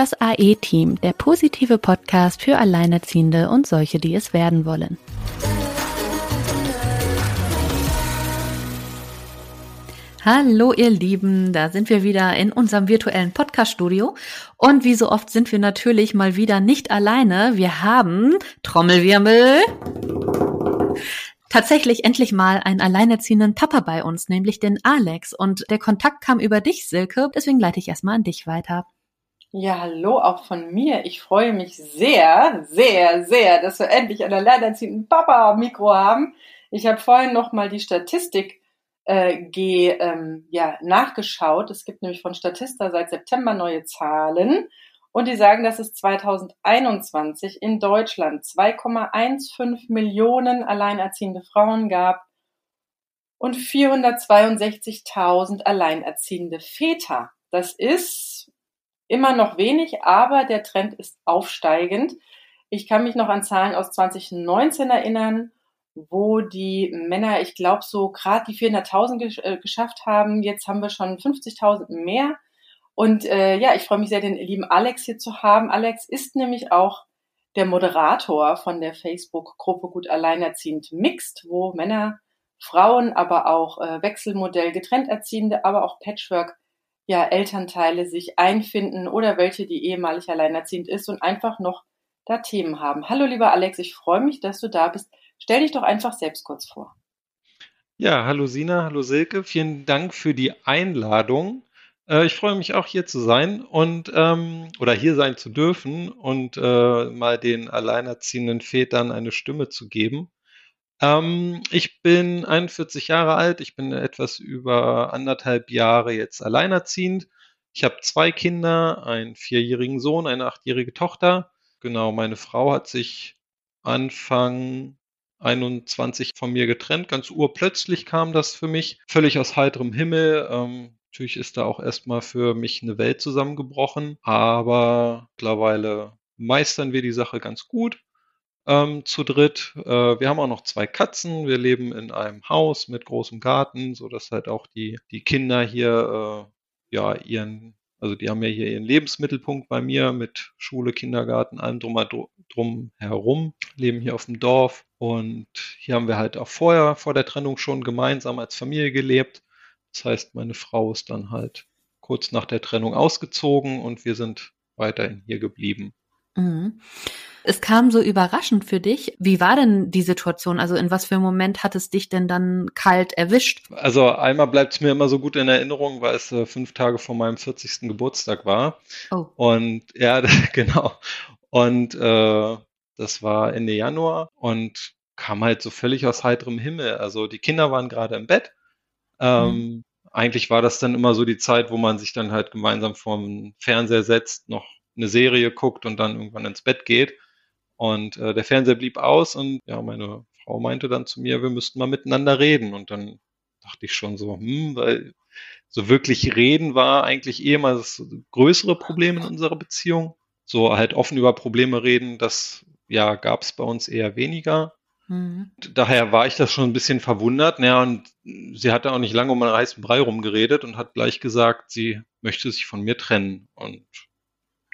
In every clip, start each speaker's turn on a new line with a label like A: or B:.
A: Das AE-Team, der positive Podcast für Alleinerziehende und solche, die es werden wollen. Hallo ihr Lieben, da sind wir wieder in unserem virtuellen Podcast-Studio. Und wie so oft sind wir natürlich mal wieder nicht alleine. Wir haben Trommelwirbel tatsächlich endlich mal einen alleinerziehenden Papa bei uns, nämlich den Alex. Und der Kontakt kam über dich, Silke. Deswegen leite ich erstmal an dich weiter.
B: Ja, hallo auch von mir. Ich freue mich sehr, sehr, sehr, dass wir endlich einen alleinerziehenden Papa am Mikro haben. Ich habe vorhin noch mal die Statistik äh, G, ähm, ja, nachgeschaut. Es gibt nämlich von Statista seit September neue Zahlen und die sagen, dass es 2021 in Deutschland 2,15 Millionen alleinerziehende Frauen gab und 462.000 alleinerziehende Väter. Das ist immer noch wenig, aber der Trend ist aufsteigend. Ich kann mich noch an Zahlen aus 2019 erinnern wo die Männer, ich glaube, so gerade die 400.000 gesch äh, geschafft haben. Jetzt haben wir schon 50.000 mehr. Und äh, ja, ich freue mich sehr, den lieben Alex hier zu haben. Alex ist nämlich auch der Moderator von der Facebook-Gruppe Gut Alleinerziehend Mixed, wo Männer, Frauen, aber auch äh, Wechselmodell getrennt Erziehende, aber auch Patchwork ja, Elternteile sich einfinden oder welche, die ehemalig alleinerziehend ist und einfach noch da Themen haben. Hallo lieber Alex, ich freue mich, dass du da bist. Stell dich doch einfach selbst kurz vor.
C: Ja, hallo Sina, hallo Silke, vielen Dank für die Einladung. Äh, ich freue mich auch hier zu sein und ähm, oder hier sein zu dürfen und äh, mal den alleinerziehenden Vätern eine Stimme zu geben. Ähm, ich bin 41 Jahre alt, ich bin etwas über anderthalb Jahre jetzt alleinerziehend. Ich habe zwei Kinder, einen vierjährigen Sohn, eine achtjährige Tochter. Genau, meine Frau hat sich Anfang 21 von mir getrennt. Ganz urplötzlich kam das für mich, völlig aus heiterem Himmel. Ähm, natürlich ist da auch erstmal für mich eine Welt zusammengebrochen, aber mittlerweile meistern wir die Sache ganz gut. Ähm, zu dritt. Äh, wir haben auch noch zwei Katzen. Wir leben in einem Haus mit großem Garten, so dass halt auch die, die Kinder hier äh, ja ihren also die haben ja hier ihren Lebensmittelpunkt bei mir mit Schule, Kindergarten, allem drum, drum herum, leben hier auf dem Dorf und hier haben wir halt auch vorher, vor der Trennung schon gemeinsam als Familie gelebt. Das heißt, meine Frau ist dann halt kurz nach der Trennung ausgezogen und wir sind weiterhin hier geblieben.
A: Mhm. Es kam so überraschend für dich. Wie war denn die Situation? Also in was für einem Moment hat es dich denn dann kalt erwischt?
C: Also einmal bleibt es mir immer so gut in Erinnerung, weil es äh, fünf Tage vor meinem 40. Geburtstag war. Oh. Und ja, genau. Und äh, das war Ende Januar und kam halt so völlig aus heiterem Himmel. Also die Kinder waren gerade im Bett. Ähm, mhm. Eigentlich war das dann immer so die Zeit, wo man sich dann halt gemeinsam vorm Fernseher setzt, noch eine Serie guckt und dann irgendwann ins Bett geht. Und äh, der Fernseher blieb aus und ja, meine Frau meinte dann zu mir, wir müssten mal miteinander reden. Und dann dachte ich schon so, hm, weil so wirklich reden war eigentlich eh mal das größere Problem in unserer Beziehung. So halt offen über Probleme reden, das ja gab es bei uns eher weniger. Mhm. Daher war ich das schon ein bisschen verwundert. Naja, und sie hatte auch nicht lange um einen heißen Brei rumgeredet und hat gleich gesagt, sie möchte sich von mir trennen. Und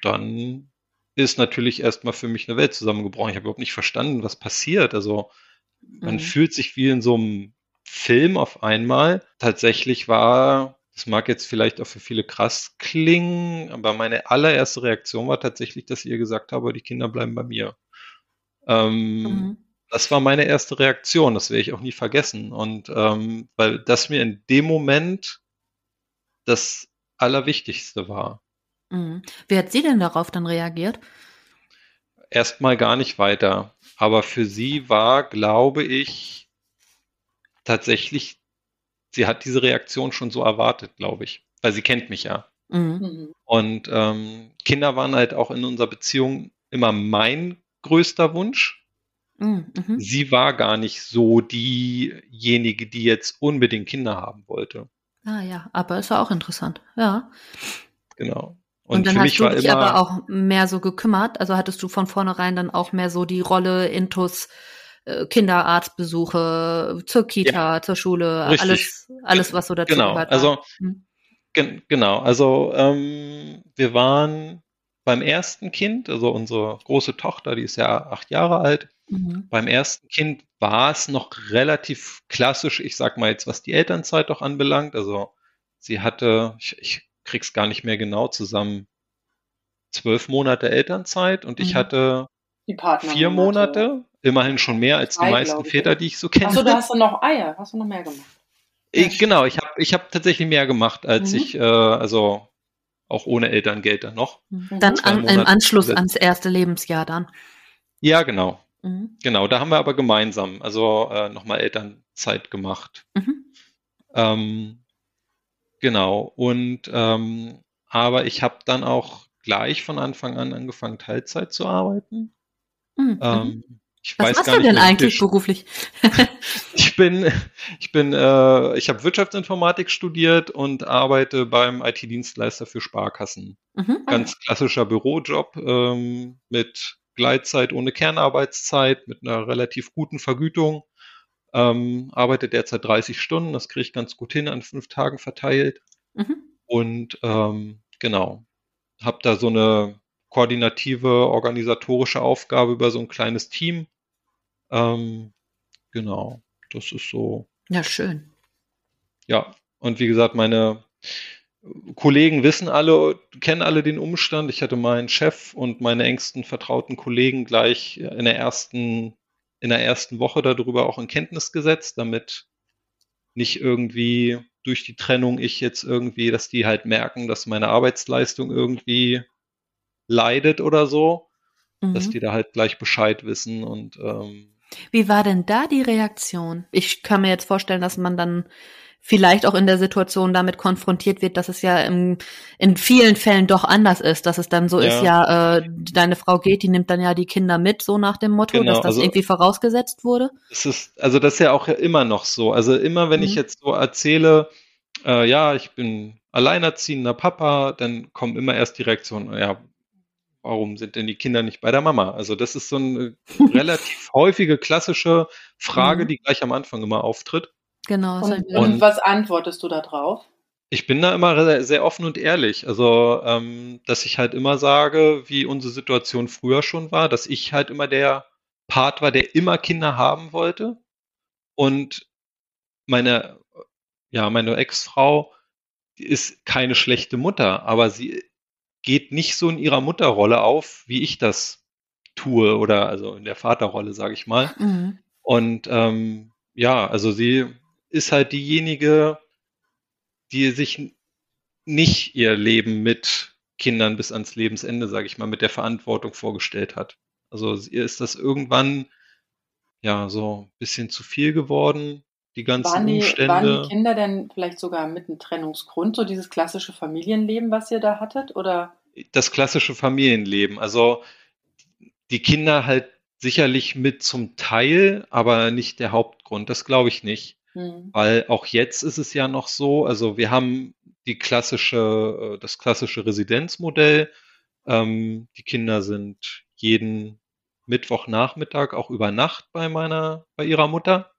C: dann ist natürlich erstmal für mich eine Welt zusammengebrochen. Ich habe überhaupt nicht verstanden, was passiert. Also man mhm. fühlt sich wie in so einem Film auf einmal. Tatsächlich war, das mag jetzt vielleicht auch für viele krass klingen, aber meine allererste Reaktion war tatsächlich, dass ich ihr gesagt habe, die Kinder bleiben bei mir. Ähm, mhm. Das war meine erste Reaktion, das werde ich auch nie vergessen. Und ähm, weil das mir in dem Moment das Allerwichtigste war.
A: Mhm. Wie hat sie denn darauf dann reagiert?
C: Erstmal gar nicht weiter. Aber für sie war, glaube ich, tatsächlich, sie hat diese Reaktion schon so erwartet, glaube ich. Weil sie kennt mich ja. Mhm. mhm. Und ähm, Kinder waren halt auch in unserer Beziehung immer mein größter Wunsch. Mhm. mhm. Sie war gar nicht so diejenige, die jetzt unbedingt Kinder haben wollte.
A: Ah ja, aber ist ja auch interessant, ja.
C: Genau.
A: Und, und dann hast du dich aber auch mehr so gekümmert. Also hattest du von vornherein dann auch mehr so die Rolle Intus, äh, Kinderarztbesuche zur Kita, ja, zur Schule, richtig. alles, alles, was so dazu
C: genau.
A: gehört.
C: Also, hm. gen genau. Also, ähm, wir waren beim ersten Kind, also unsere große Tochter, die ist ja acht Jahre alt, mhm. beim ersten Kind war es noch relativ klassisch, ich sag mal jetzt, was die Elternzeit doch anbelangt. Also sie hatte, ich, ich krieg's gar nicht mehr genau zusammen, zwölf Monate Elternzeit und ich mhm. hatte vier Monate, immerhin schon mehr als Ei, die meisten Väter, die ich so kenne.
B: Achso, da hast du noch Eier, hast du noch mehr gemacht.
C: Ich, genau, ich habe ich hab tatsächlich mehr gemacht, als mhm. ich, äh, also auch ohne Elterngeld dann noch.
A: Mhm. Dann an, im Anschluss ans erste Lebensjahr dann.
C: Ja, genau. Mhm. Genau, da haben wir aber gemeinsam, also äh, nochmal Elternzeit gemacht. Mhm. Ähm, genau, und ähm, aber ich habe dann auch gleich von Anfang an angefangen, Teilzeit zu arbeiten.
A: Mhm. Ähm, ich Was weiß machst gar du denn eigentlich ich, beruflich?
C: ich bin, ich bin, äh, ich habe Wirtschaftsinformatik studiert und arbeite beim IT-Dienstleister für Sparkassen. Mhm. Ganz klassischer Bürojob ähm, mit Gleitzeit ohne Kernarbeitszeit, mit einer relativ guten Vergütung. Ähm, arbeite derzeit 30 Stunden, das kriege ich ganz gut hin, an fünf Tagen verteilt. Mhm. Und ähm, genau, habe da so eine koordinative, organisatorische Aufgabe über so ein kleines Team ähm, genau, das ist so.
A: Ja, schön.
C: Ja, und wie gesagt, meine Kollegen wissen alle, kennen alle den Umstand. Ich hatte meinen Chef und meine engsten vertrauten Kollegen gleich in der ersten, in der ersten Woche darüber auch in Kenntnis gesetzt, damit nicht irgendwie durch die Trennung ich jetzt irgendwie, dass die halt merken, dass meine Arbeitsleistung irgendwie leidet oder so, mhm. dass die da halt gleich Bescheid wissen und ähm,
A: wie war denn da die Reaktion? Ich kann mir jetzt vorstellen, dass man dann vielleicht auch in der Situation damit konfrontiert wird, dass es ja im, in vielen Fällen doch anders ist, dass es dann so ja. ist, ja, äh, deine Frau geht, die nimmt dann ja die Kinder mit, so nach dem Motto, genau, dass das also, irgendwie vorausgesetzt wurde.
C: Es ist, also das ist ja auch immer noch so. Also immer, wenn mhm. ich jetzt so erzähle, äh, ja, ich bin alleinerziehender Papa, dann kommen immer erst die Reaktionen, ja, warum sind denn die Kinder nicht bei der Mama? Also das ist so eine relativ häufige klassische Frage, mhm. die gleich am Anfang immer auftritt.
B: Genau. Und, und was antwortest du da drauf?
C: Ich bin da immer sehr offen und ehrlich. Also, ähm, dass ich halt immer sage, wie unsere Situation früher schon war, dass ich halt immer der Part war, der immer Kinder haben wollte. Und meine, ja, meine Ex-Frau ist keine schlechte Mutter, aber sie geht nicht so in ihrer Mutterrolle auf, wie ich das tue oder also in der Vaterrolle, sage ich mal. Mhm. Und ähm, ja, also sie ist halt diejenige, die sich nicht ihr Leben mit Kindern bis ans Lebensende, sage ich mal, mit der Verantwortung vorgestellt hat. Also ihr ist das irgendwann ja so ein bisschen zu viel geworden, die ganzen waren die, Umstände.
B: Waren die Kinder denn vielleicht sogar mit einem Trennungsgrund, so dieses klassische Familienleben, was ihr da hattet? Oder?
C: Das klassische Familienleben. Also die Kinder halt sicherlich mit zum Teil, aber nicht der Hauptgrund. Das glaube ich nicht. Hm. Weil auch jetzt ist es ja noch so, also wir haben die klassische, äh, das klassische Residenzmodell. Ähm, die Kinder sind jeden Mittwochnachmittag auch über Nacht bei meiner, bei ihrer Mutter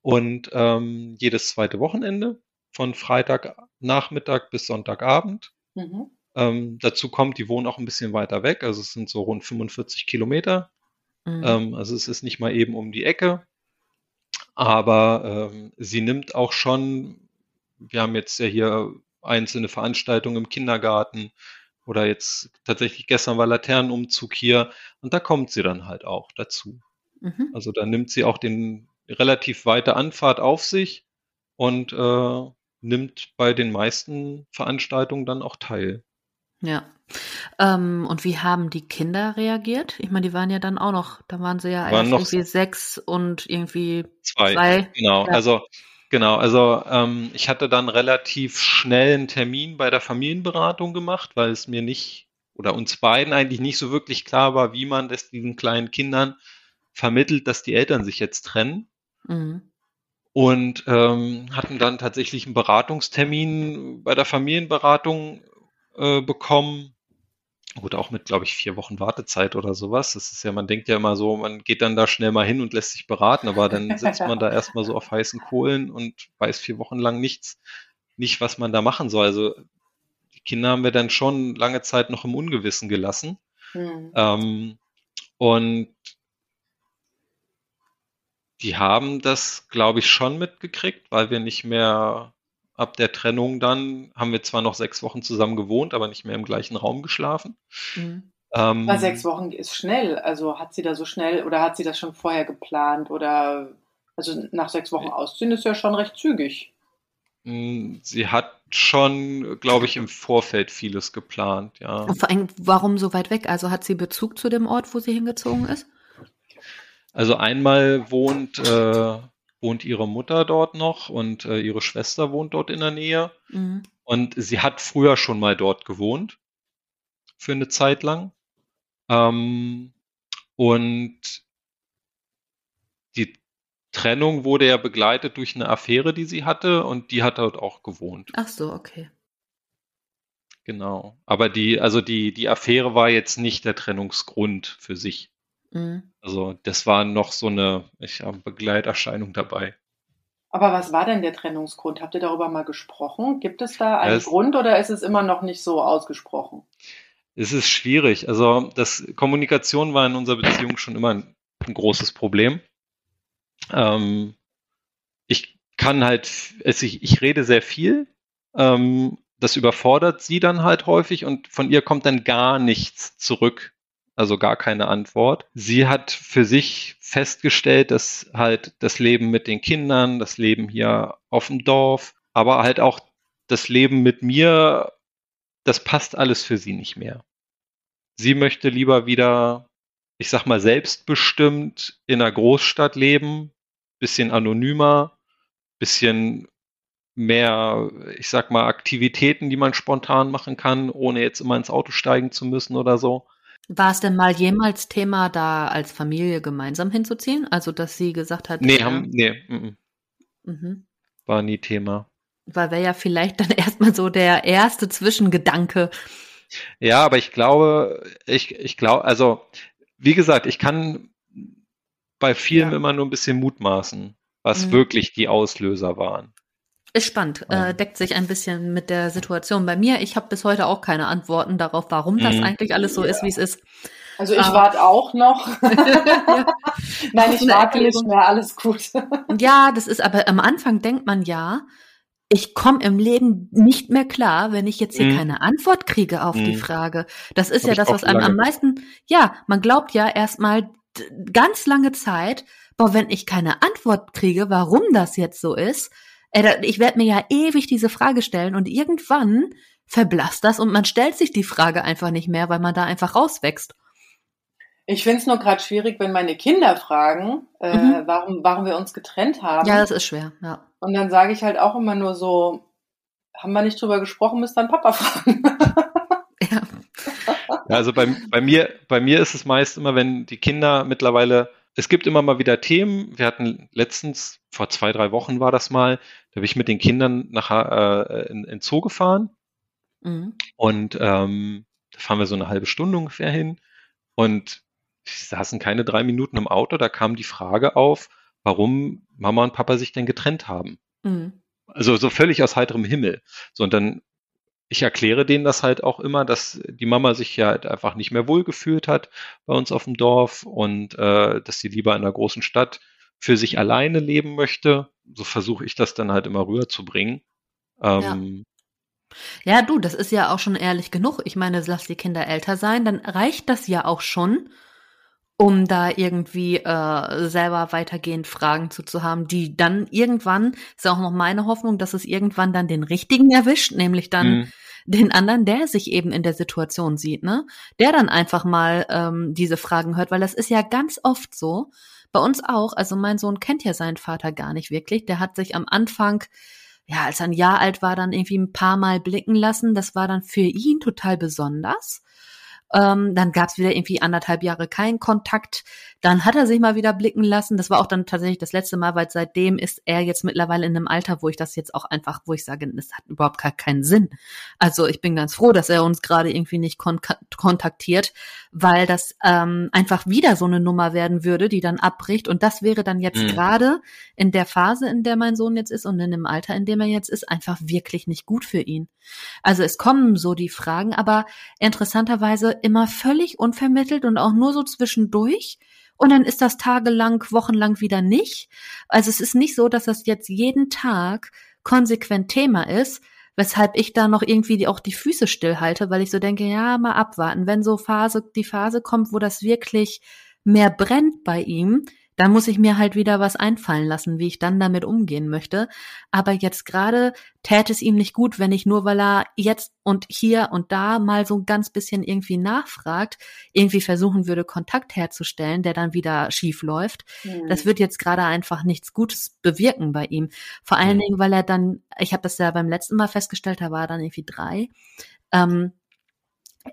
C: und ähm, jedes zweite Wochenende von Freitagnachmittag bis Sonntagabend. Mhm. Ähm, dazu kommt, die wohnen auch ein bisschen weiter weg, also es sind so rund 45 Kilometer. Mhm. Ähm, also es ist nicht mal eben um die Ecke. Aber ähm, sie nimmt auch schon, wir haben jetzt ja hier einzelne Veranstaltungen im Kindergarten oder jetzt tatsächlich gestern war Laternenumzug hier und da kommt sie dann halt auch dazu. Mhm. Also da nimmt sie auch den relativ weite Anfahrt auf sich und äh, nimmt bei den meisten Veranstaltungen dann auch teil.
A: Ja. Ähm, und wie haben die Kinder reagiert? Ich meine, die waren ja dann auch noch, da waren sie ja waren irgendwie sechs und irgendwie zwei. zwei.
C: Genau,
A: ja.
C: also genau, also ähm, ich hatte dann relativ schnell einen Termin bei der Familienberatung gemacht, weil es mir nicht oder uns beiden eigentlich nicht so wirklich klar war, wie man das diesen kleinen Kindern vermittelt, dass die Eltern sich jetzt trennen. Mhm. Und ähm, hatten dann tatsächlich einen Beratungstermin bei der Familienberatung äh, bekommen. Gut, auch mit, glaube ich, vier Wochen Wartezeit oder sowas. Das ist ja, man denkt ja immer so, man geht dann da schnell mal hin und lässt sich beraten, aber dann sitzt man da erstmal so auf heißen Kohlen und weiß vier Wochen lang nichts, nicht, was man da machen soll. Also die Kinder haben wir dann schon lange Zeit noch im Ungewissen gelassen. Mhm. Ähm, und die haben das, glaube ich, schon mitgekriegt, weil wir nicht mehr ab der Trennung dann haben wir zwar noch sechs Wochen zusammen gewohnt, aber nicht mehr im gleichen Raum geschlafen.
B: Mhm. Ähm, aber sechs Wochen ist schnell. Also hat sie da so schnell oder hat sie das schon vorher geplant oder also nach sechs Wochen ausziehen ist ja schon recht zügig.
C: Mm, sie hat schon, glaube ich, im Vorfeld vieles geplant, ja.
A: Und vor allem, warum so weit weg? Also hat sie Bezug zu dem Ort, wo sie hingezogen ist?
C: Also einmal wohnt, äh, wohnt ihre Mutter dort noch und äh, ihre Schwester wohnt dort in der Nähe. Mhm. Und sie hat früher schon mal dort gewohnt. Für eine Zeit lang. Ähm, und die Trennung wurde ja begleitet durch eine Affäre, die sie hatte und die hat dort auch gewohnt.
A: Ach so, okay.
C: Genau. Aber die, also die, die Affäre war jetzt nicht der Trennungsgrund für sich. Mhm. Also das war noch so eine ich habe Begleiterscheinung dabei.
B: Aber was war denn der Trennungsgrund? Habt ihr darüber mal gesprochen? Gibt es da einen es, Grund oder ist es immer noch nicht so ausgesprochen?
C: Es ist schwierig. Also das Kommunikation war in unserer Beziehung schon immer ein, ein großes Problem. Ähm, ich kann halt, also ich, ich rede sehr viel. Ähm, das überfordert sie dann halt häufig und von ihr kommt dann gar nichts zurück. Also gar keine Antwort. Sie hat für sich festgestellt, dass halt das Leben mit den Kindern, das Leben hier auf dem Dorf, aber halt auch das Leben mit mir, das passt alles für sie nicht mehr. Sie möchte lieber wieder, ich sag mal, selbstbestimmt in einer Großstadt leben, bisschen anonymer, bisschen mehr, ich sag mal, Aktivitäten, die man spontan machen kann, ohne jetzt immer ins Auto steigen zu müssen oder so.
A: War es denn mal jemals Thema, da als Familie gemeinsam hinzuziehen? Also, dass sie gesagt hat,
C: nee, haben, nee, m -m. Mhm. war nie Thema.
A: Weil wäre ja vielleicht dann erstmal so der erste Zwischengedanke.
C: Ja, aber ich glaube, ich, ich glaube, also, wie gesagt, ich kann bei vielen ja. immer nur ein bisschen mutmaßen, was mhm. wirklich die Auslöser waren.
A: Ist spannend, äh, deckt sich ein bisschen mit der Situation bei mir. Ich habe bis heute auch keine Antworten darauf, warum das mhm. eigentlich alles so ja. ist, wie es ist.
B: Also ich warte auch noch. ja. Nein, ich warte nicht mehr, alles gut.
A: ja, das ist aber am Anfang denkt man ja, ich komme im Leben nicht mehr klar, wenn ich jetzt hier mhm. keine Antwort kriege auf mhm. die Frage. Das ist Hab ja das, was einem am meisten, ja, man glaubt ja erstmal, ganz lange Zeit, boah, wenn ich keine Antwort kriege, warum das jetzt so ist, ich werde mir ja ewig diese Frage stellen und irgendwann verblasst das und man stellt sich die Frage einfach nicht mehr, weil man da einfach rauswächst.
B: Ich finde es nur gerade schwierig, wenn meine Kinder fragen, äh, mhm. warum, warum wir uns getrennt haben.
A: Ja, das ist schwer, ja.
B: Und dann sage ich halt auch immer nur so, haben wir nicht drüber gesprochen, müsst dann Papa fragen.
C: ja. Ja, also bei, bei, mir, bei mir ist es meist immer, wenn die Kinder mittlerweile, es gibt immer mal wieder Themen. Wir hatten letztens, vor zwei, drei Wochen war das mal, da bin ich mit den Kindern nach äh, in, in Zoo gefahren. Mhm. Und ähm, da fahren wir so eine halbe Stunde ungefähr hin. Und saßen keine drei Minuten im Auto, da kam die Frage auf, warum Mama und Papa sich denn getrennt haben. Mhm. Also so völlig aus heiterem Himmel. So, und dann ich erkläre denen das halt auch immer, dass die Mama sich ja halt einfach nicht mehr wohlgefühlt hat bei uns auf dem Dorf und äh, dass sie lieber in einer großen Stadt für sich alleine leben möchte. So versuche ich das dann halt immer rüberzubringen. Ähm,
A: ja. ja, du, das ist ja auch schon ehrlich genug. Ich meine, lass die Kinder älter sein, dann reicht das ja auch schon, um da irgendwie äh, selber weitergehend Fragen zu, zu haben, die dann irgendwann, ist auch noch meine Hoffnung, dass es irgendwann dann den richtigen erwischt, nämlich dann mhm den anderen, der sich eben in der Situation sieht, ne? Der dann einfach mal ähm, diese Fragen hört, weil das ist ja ganz oft so. Bei uns auch. Also mein Sohn kennt ja seinen Vater gar nicht wirklich. Der hat sich am Anfang, ja, als er ein Jahr alt war, dann irgendwie ein paar Mal blicken lassen. Das war dann für ihn total besonders. Ähm, dann gab es wieder irgendwie anderthalb Jahre keinen Kontakt. Dann hat er sich mal wieder blicken lassen. Das war auch dann tatsächlich das letzte Mal, weil seitdem ist er jetzt mittlerweile in einem Alter, wo ich das jetzt auch einfach, wo ich sage, das hat überhaupt gar keinen Sinn. Also ich bin ganz froh, dass er uns gerade irgendwie nicht kon kontaktiert, weil das ähm, einfach wieder so eine Nummer werden würde, die dann abbricht. Und das wäre dann jetzt mhm. gerade in der Phase, in der mein Sohn jetzt ist und in dem Alter, in dem er jetzt ist, einfach wirklich nicht gut für ihn. Also es kommen so die Fragen, aber interessanterweise immer völlig unvermittelt und auch nur so zwischendurch und dann ist das tagelang, wochenlang wieder nicht. Also es ist nicht so, dass das jetzt jeden Tag konsequent Thema ist, weshalb ich da noch irgendwie auch die Füße stillhalte, weil ich so denke, ja, mal abwarten. Wenn so Phase, die Phase kommt, wo das wirklich mehr brennt bei ihm, dann muss ich mir halt wieder was einfallen lassen, wie ich dann damit umgehen möchte. Aber jetzt gerade täte es ihm nicht gut, wenn ich nur, weil er jetzt und hier und da mal so ein ganz bisschen irgendwie nachfragt, irgendwie versuchen würde, Kontakt herzustellen, der dann wieder schief läuft. Mhm. Das wird jetzt gerade einfach nichts Gutes bewirken bei ihm. Vor allen mhm. Dingen, weil er dann, ich habe das ja beim letzten Mal festgestellt, da war er dann irgendwie drei. Ähm,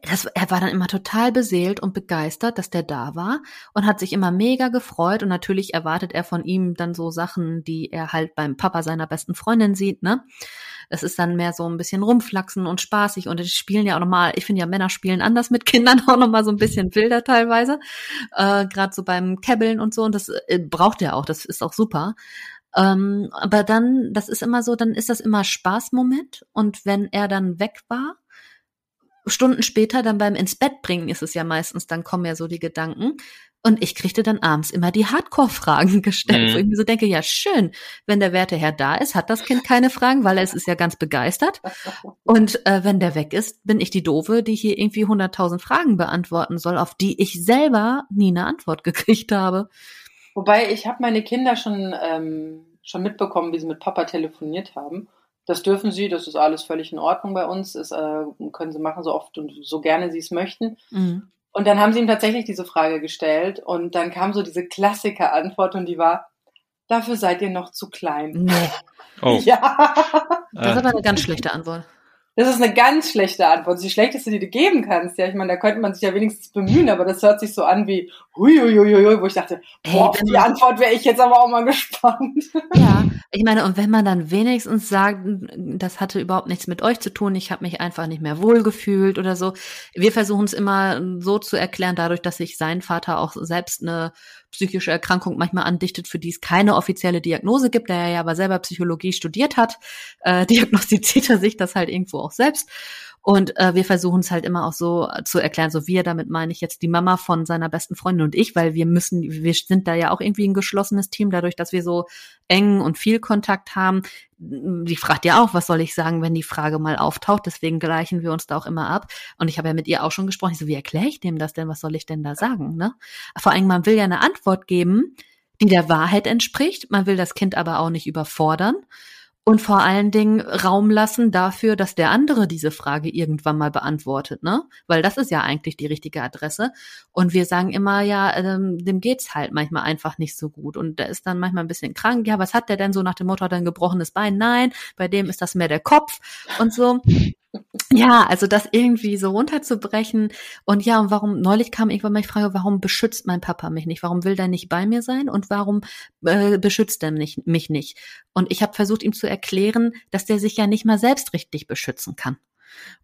A: das, er war dann immer total beseelt und begeistert, dass der da war und hat sich immer mega gefreut und natürlich erwartet er von ihm dann so Sachen, die er halt beim Papa seiner besten Freundin sieht, ne? Das ist dann mehr so ein bisschen rumflaxen und spaßig und die spielen ja auch nochmal, ich finde ja Männer spielen anders mit Kindern auch nochmal so ein bisschen wilder teilweise, äh, gerade so beim Kebbeln und so und das äh, braucht er auch, das ist auch super. Ähm, aber dann, das ist immer so, dann ist das immer Spaßmoment und wenn er dann weg war, Stunden später dann beim ins Bett bringen ist es ja meistens, dann kommen ja so die Gedanken. Und ich kriegte dann abends immer die Hardcore-Fragen gestellt, mhm. wo ich mir so denke, ja schön, wenn der Werteherr da ist, hat das Kind keine Fragen, weil es ist ja ganz begeistert. Und äh, wenn der weg ist, bin ich die Doofe, die hier irgendwie 100.000 Fragen beantworten soll, auf die ich selber nie eine Antwort gekriegt habe.
B: Wobei ich habe meine Kinder schon, ähm, schon mitbekommen, wie sie mit Papa telefoniert haben. Das dürfen sie, das ist alles völlig in Ordnung bei uns. Das äh, können sie machen, so oft und so gerne sie es möchten. Mhm. Und dann haben sie ihm tatsächlich diese Frage gestellt und dann kam so diese Klassiker-Antwort und die war, dafür seid ihr noch zu klein. Nee.
A: Oh. Ja. Das ist aber eine ganz schlechte Antwort.
B: Das ist eine ganz schlechte Antwort. Das ist die schlechteste, die du geben kannst. Ja, ich meine, da könnte man sich ja wenigstens bemühen, aber das hört sich so an wie huiuiuiui, wo ich dachte, boah, auf die Antwort wäre ich jetzt aber auch mal gespannt.
A: Ja, ich meine, und wenn man dann wenigstens sagt, das hatte überhaupt nichts mit euch zu tun, ich habe mich einfach nicht mehr wohlgefühlt oder so. Wir versuchen es immer so zu erklären, dadurch, dass sich sein Vater auch selbst eine psychische Erkrankung manchmal andichtet, für die es keine offizielle Diagnose gibt, der ja aber selber Psychologie studiert hat, äh, diagnostiziert er sich das halt irgendwo auch selbst. Und äh, wir versuchen es halt immer auch so zu erklären, so wir, damit meine ich jetzt die Mama von seiner besten Freundin und ich, weil wir müssen, wir sind da ja auch irgendwie ein geschlossenes Team, dadurch, dass wir so eng und viel Kontakt haben. Die fragt ja auch, was soll ich sagen, wenn die Frage mal auftaucht, deswegen gleichen wir uns da auch immer ab. Und ich habe ja mit ihr auch schon gesprochen, ich so, wie erkläre ich dem das denn, was soll ich denn da sagen? Ne? Vor allem, man will ja eine Antwort geben, die der Wahrheit entspricht, man will das Kind aber auch nicht überfordern und vor allen Dingen Raum lassen dafür, dass der andere diese Frage irgendwann mal beantwortet, ne? Weil das ist ja eigentlich die richtige Adresse. Und wir sagen immer, ja, ähm, dem geht's halt manchmal einfach nicht so gut. Und der ist dann manchmal ein bisschen krank. Ja, was hat der denn so nach dem Motto, hat er ein gebrochenes Bein? Nein, bei dem ist das mehr der Kopf und so. Ja, also das irgendwie so runterzubrechen. Und ja, und warum, neulich kam irgendwann mal die Frage, warum beschützt mein Papa mich nicht? Warum will der nicht bei mir sein? Und warum äh, beschützt er mich, mich nicht? Und ich habe versucht, ihm zu erklären, dass der sich ja nicht mal selbst richtig beschützen kann.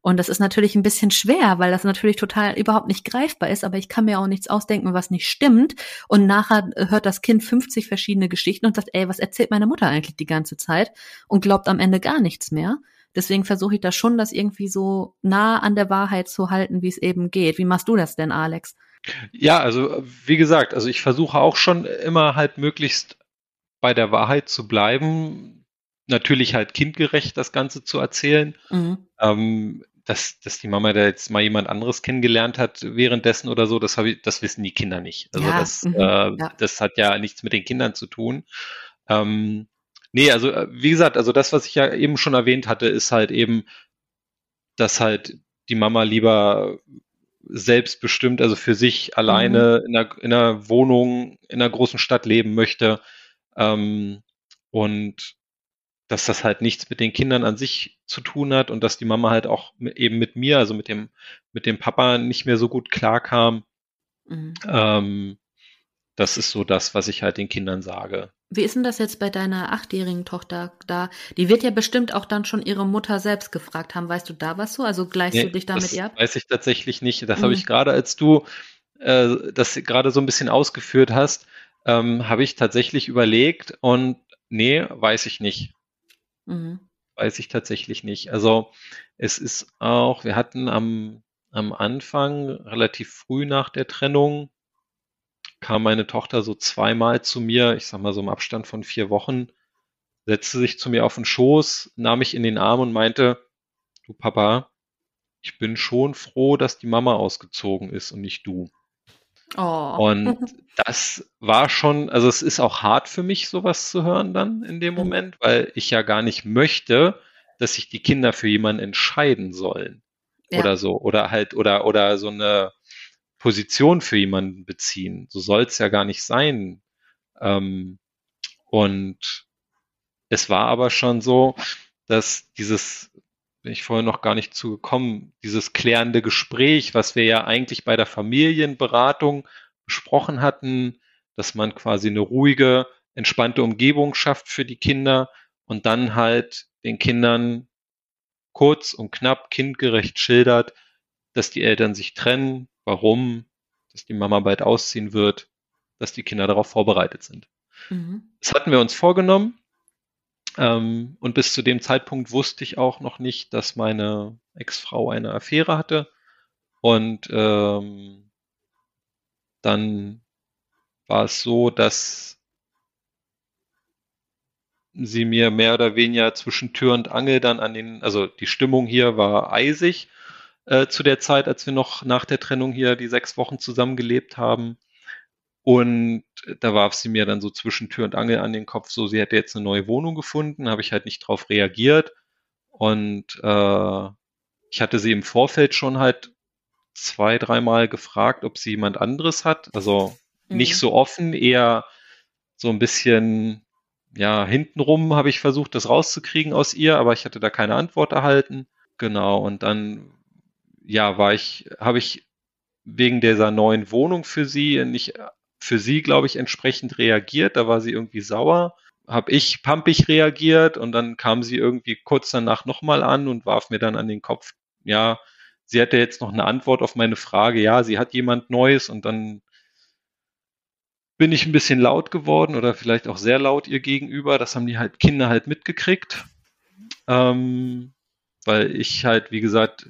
A: Und das ist natürlich ein bisschen schwer, weil das natürlich total überhaupt nicht greifbar ist, aber ich kann mir auch nichts ausdenken, was nicht stimmt. Und nachher hört das Kind 50 verschiedene Geschichten und sagt, ey, was erzählt meine Mutter eigentlich die ganze Zeit? Und glaubt am Ende gar nichts mehr. Deswegen versuche ich da schon, das irgendwie so nah an der Wahrheit zu halten, wie es eben geht. Wie machst du das denn, Alex?
C: Ja, also wie gesagt, also ich versuche auch schon immer halt möglichst bei der Wahrheit zu bleiben. Natürlich halt kindgerecht das Ganze zu erzählen. Mhm. Ähm, dass, dass die Mama da jetzt mal jemand anderes kennengelernt hat währenddessen oder so, das, ich, das wissen die Kinder nicht. Also ja, das, mhm, äh, ja. das hat ja nichts mit den Kindern zu tun. Ähm, Nee, also äh, wie gesagt, also das, was ich ja eben schon erwähnt hatte, ist halt eben, dass halt die Mama lieber selbstbestimmt, also für sich alleine mhm. in, einer, in einer Wohnung in einer großen Stadt leben möchte. Ähm, und dass das halt nichts mit den Kindern an sich zu tun hat und dass die Mama halt auch mit, eben mit mir, also mit dem, mit dem Papa nicht mehr so gut klarkam. Mhm. Ähm, das ist so das, was ich halt den Kindern sage.
A: Wie ist denn das jetzt bei deiner achtjährigen Tochter da? Die wird ja bestimmt auch dann schon ihre Mutter selbst gefragt haben. Weißt du da was so? Also gleichst nee, du dich da mit ihr ab?
C: Weiß ich tatsächlich nicht. Das mhm. habe ich gerade, als du äh, das gerade so ein bisschen ausgeführt hast, ähm, habe ich tatsächlich überlegt und nee, weiß ich nicht. Mhm. Weiß ich tatsächlich nicht. Also es ist auch, wir hatten am, am Anfang, relativ früh nach der Trennung, kam meine Tochter so zweimal zu mir, ich sag mal so im Abstand von vier Wochen, setzte sich zu mir auf den Schoß, nahm mich in den Arm und meinte, du Papa, ich bin schon froh, dass die Mama ausgezogen ist und nicht du. Oh. Und das war schon, also es ist auch hart für mich, sowas zu hören dann in dem mhm. Moment, weil ich ja gar nicht möchte, dass sich die Kinder für jemanden entscheiden sollen. Ja. Oder so. Oder halt, oder, oder so eine Position für jemanden beziehen. So soll es ja gar nicht sein. Ähm, und es war aber schon so, dass dieses, bin ich vorher noch gar nicht zugekommen, dieses klärende Gespräch, was wir ja eigentlich bei der Familienberatung besprochen hatten, dass man quasi eine ruhige, entspannte Umgebung schafft für die Kinder und dann halt den Kindern kurz und knapp kindgerecht schildert, dass die Eltern sich trennen, warum, dass die Mama bald ausziehen wird, dass die Kinder darauf vorbereitet sind. Mhm. Das hatten wir uns vorgenommen. Ähm, und bis zu dem Zeitpunkt wusste ich auch noch nicht, dass meine Ex-Frau eine Affäre hatte. Und ähm, dann war es so, dass sie mir mehr oder weniger zwischen Tür und Angel dann an den, also die Stimmung hier war eisig äh, zu der Zeit, als wir noch nach der Trennung hier die sechs Wochen zusammengelebt haben. Und da warf sie mir dann so zwischen Tür und Angel an den Kopf, so sie hätte jetzt eine neue Wohnung gefunden, habe ich halt nicht drauf reagiert. Und äh, ich hatte sie im Vorfeld schon halt zwei, dreimal gefragt, ob sie jemand anderes hat. Also mhm. nicht so offen, eher so ein bisschen, ja, hintenrum habe ich versucht, das rauszukriegen aus ihr, aber ich hatte da keine Antwort erhalten. Genau, und dann ja, war ich, habe ich wegen dieser neuen Wohnung für sie nicht für sie, glaube ich, entsprechend reagiert. Da war sie irgendwie sauer. Habe ich pampig reagiert und dann kam sie irgendwie kurz danach nochmal an und warf mir dann an den Kopf, ja, sie hätte jetzt noch eine Antwort auf meine Frage, ja, sie hat jemand Neues und dann bin ich ein bisschen laut geworden oder vielleicht auch sehr laut ihr gegenüber. Das haben die halt Kinder halt mitgekriegt. Ähm, weil ich halt, wie gesagt,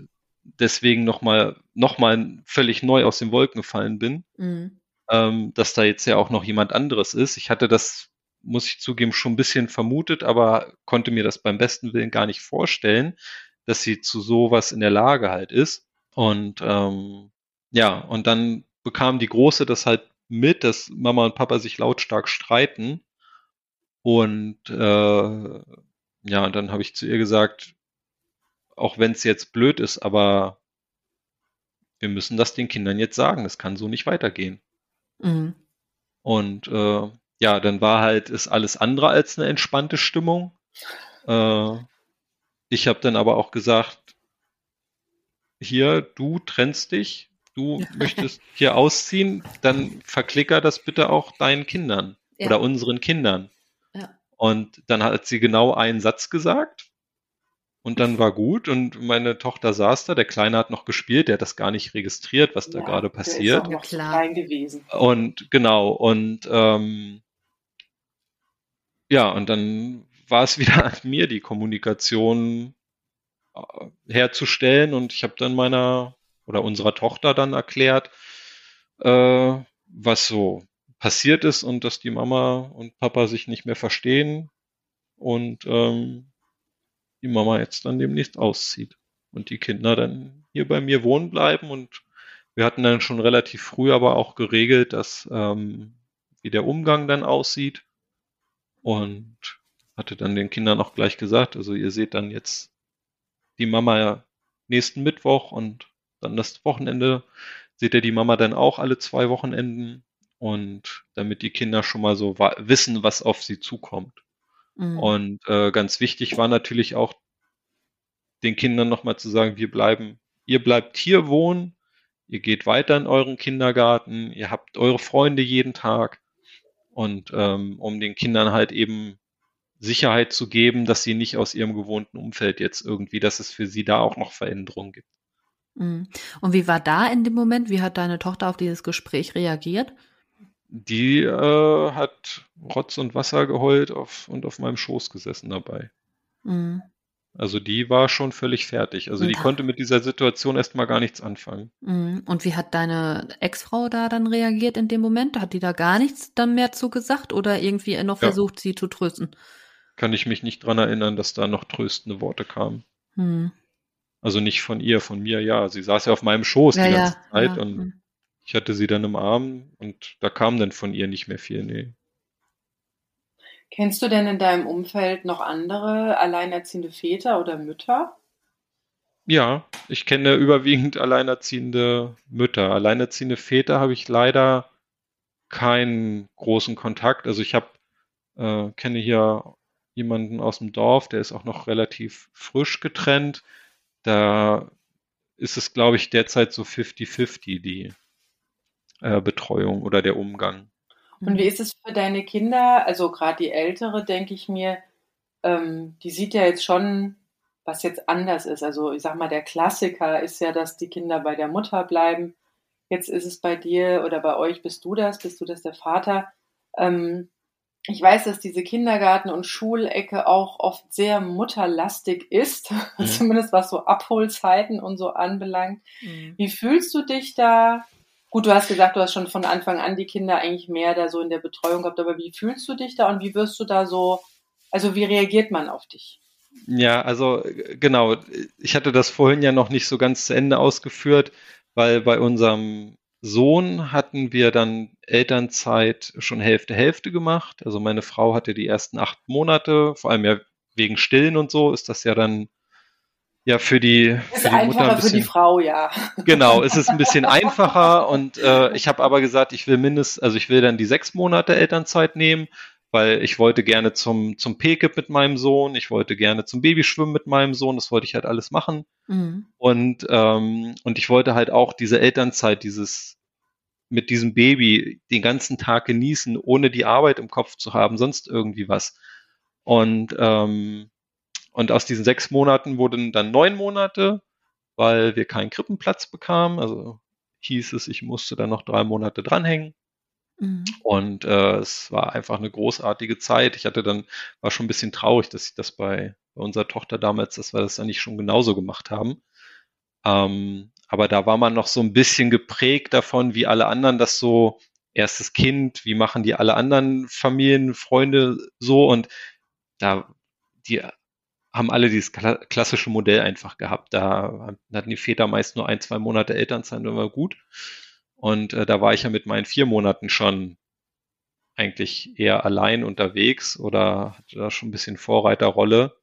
C: deswegen nochmal noch mal völlig neu aus den Wolken gefallen bin, mhm. ähm, dass da jetzt ja auch noch jemand anderes ist. Ich hatte das, muss ich zugeben, schon ein bisschen vermutet, aber konnte mir das beim besten Willen gar nicht vorstellen, dass sie zu sowas in der Lage halt ist. Und ähm, ja, und dann bekam die Große das halt mit, dass Mama und Papa sich lautstark streiten. Und äh, ja, dann habe ich zu ihr gesagt, auch wenn es jetzt blöd ist, aber wir müssen das den Kindern jetzt sagen. Das kann so nicht weitergehen. Mhm. Und äh, ja, dann war halt, ist alles andere als eine entspannte Stimmung. Äh, ich habe dann aber auch gesagt, hier, du trennst dich, du möchtest hier ausziehen, dann verklicker das bitte auch deinen Kindern ja. oder unseren Kindern. Ja. Und dann hat sie genau einen Satz gesagt und dann war gut und meine Tochter saß da, der Kleine hat noch gespielt, der hat das gar nicht registriert, was da gerade passiert. Der ist auch noch
B: klar. klein gewesen.
C: Und genau, und ähm, ja, und dann war es wieder an mir, die Kommunikation äh, herzustellen und ich habe dann meiner oder unserer Tochter dann erklärt, äh, was so passiert ist und dass die Mama und Papa sich nicht mehr verstehen und ähm, die Mama jetzt dann demnächst auszieht und die Kinder dann hier bei mir wohnen bleiben. Und wir hatten dann schon relativ früh aber auch geregelt, dass ähm, wie der Umgang dann aussieht. Und hatte dann den Kindern auch gleich gesagt, also ihr seht dann jetzt die Mama nächsten Mittwoch und dann das Wochenende seht ihr die Mama dann auch alle zwei Wochenenden. Und damit die Kinder schon mal so wissen, was auf sie zukommt. Mhm. Und äh, ganz wichtig war natürlich auch, den Kindern nochmal zu sagen, wir bleiben, ihr bleibt hier wohnen, ihr geht weiter in euren Kindergarten, ihr habt eure Freunde jeden Tag und ähm, um den Kindern halt eben Sicherheit zu geben, dass sie nicht aus ihrem gewohnten Umfeld jetzt irgendwie, dass es für sie da auch noch Veränderungen gibt.
A: Mhm. Und wie war da in dem Moment? Wie hat deine Tochter auf dieses Gespräch reagiert?
C: Die äh, hat Rotz und Wasser geheult auf, und auf meinem Schoß gesessen dabei. Mhm. Also die war schon völlig fertig. Also die konnte mit dieser Situation erstmal gar nichts anfangen.
A: Mhm. Und wie hat deine Ex-Frau da dann reagiert in dem Moment? Hat die da gar nichts dann mehr zu gesagt oder irgendwie noch ja. versucht, sie zu trösten?
C: Kann ich mich nicht dran erinnern, dass da noch tröstende Worte kamen. Mhm. Also nicht von ihr, von mir, ja. Sie saß ja auf meinem Schoß ja, die ganze ja, Zeit ja. und mhm. Ich hatte sie dann im Arm und da kam dann von ihr nicht mehr viel, nee.
B: Kennst du denn in deinem Umfeld noch andere alleinerziehende Väter oder Mütter?
C: Ja, ich kenne überwiegend alleinerziehende Mütter. Alleinerziehende Väter habe ich leider keinen großen Kontakt. Also ich habe äh, kenne hier jemanden aus dem Dorf, der ist auch noch relativ frisch getrennt. Da ist es, glaube ich, derzeit so 50-50 die äh, Betreuung oder der Umgang.
B: Und wie ist es für deine Kinder? Also gerade die ältere, denke ich mir, ähm, die sieht ja jetzt schon, was jetzt anders ist. Also ich sag mal, der Klassiker ist ja, dass die Kinder bei der Mutter bleiben. Jetzt ist es bei dir oder bei euch, bist du das, bist du das der Vater? Ähm, ich weiß, dass diese Kindergarten- und Schulecke auch oft sehr mutterlastig ist, mhm. zumindest was so Abholzeiten und so anbelangt. Mhm. Wie fühlst du dich da? Gut, du hast gesagt, du hast schon von Anfang an die Kinder eigentlich mehr da so in der Betreuung gehabt, aber wie fühlst du dich da und wie wirst du da so, also wie reagiert man auf dich?
C: Ja, also genau, ich hatte das vorhin ja noch nicht so ganz zu Ende ausgeführt, weil bei unserem Sohn hatten wir dann Elternzeit schon Hälfte Hälfte gemacht. Also meine Frau hatte die ersten acht Monate, vor allem ja wegen Stillen und so, ist das ja dann ja für die,
B: ist
C: für
B: die Mutter bisschen, für die Frau, ja.
C: Genau, es ist ein bisschen einfacher und äh, ich habe aber gesagt, ich will mindestens, also ich will dann die sechs Monate Elternzeit nehmen, weil ich wollte gerne zum zum PKIP mit meinem Sohn, ich wollte gerne zum Babyschwimmen mit meinem Sohn, das wollte ich halt alles machen mhm. und ähm, und ich wollte halt auch diese Elternzeit, dieses mit diesem Baby den ganzen Tag genießen, ohne die Arbeit im Kopf zu haben, sonst irgendwie was. Und ähm, und aus diesen sechs Monaten wurden dann neun Monate, weil wir keinen Krippenplatz bekamen. Also hieß es, ich musste dann noch drei Monate dranhängen. Mhm. Und äh, es war einfach eine großartige Zeit. Ich hatte dann, war schon ein bisschen traurig, dass ich das bei, bei unserer Tochter damals, dass wir das nicht schon genauso gemacht haben. Ähm, aber da war man noch so ein bisschen geprägt davon, wie alle anderen das so, erstes Kind, wie machen die alle anderen Familien, Freunde so und da, die haben alle dieses klassische Modell einfach gehabt. Da hatten die Väter meist nur ein, zwei Monate Elternzeit und war gut. Und äh, da war ich ja mit meinen vier Monaten schon eigentlich eher allein unterwegs oder hatte da schon ein bisschen Vorreiterrolle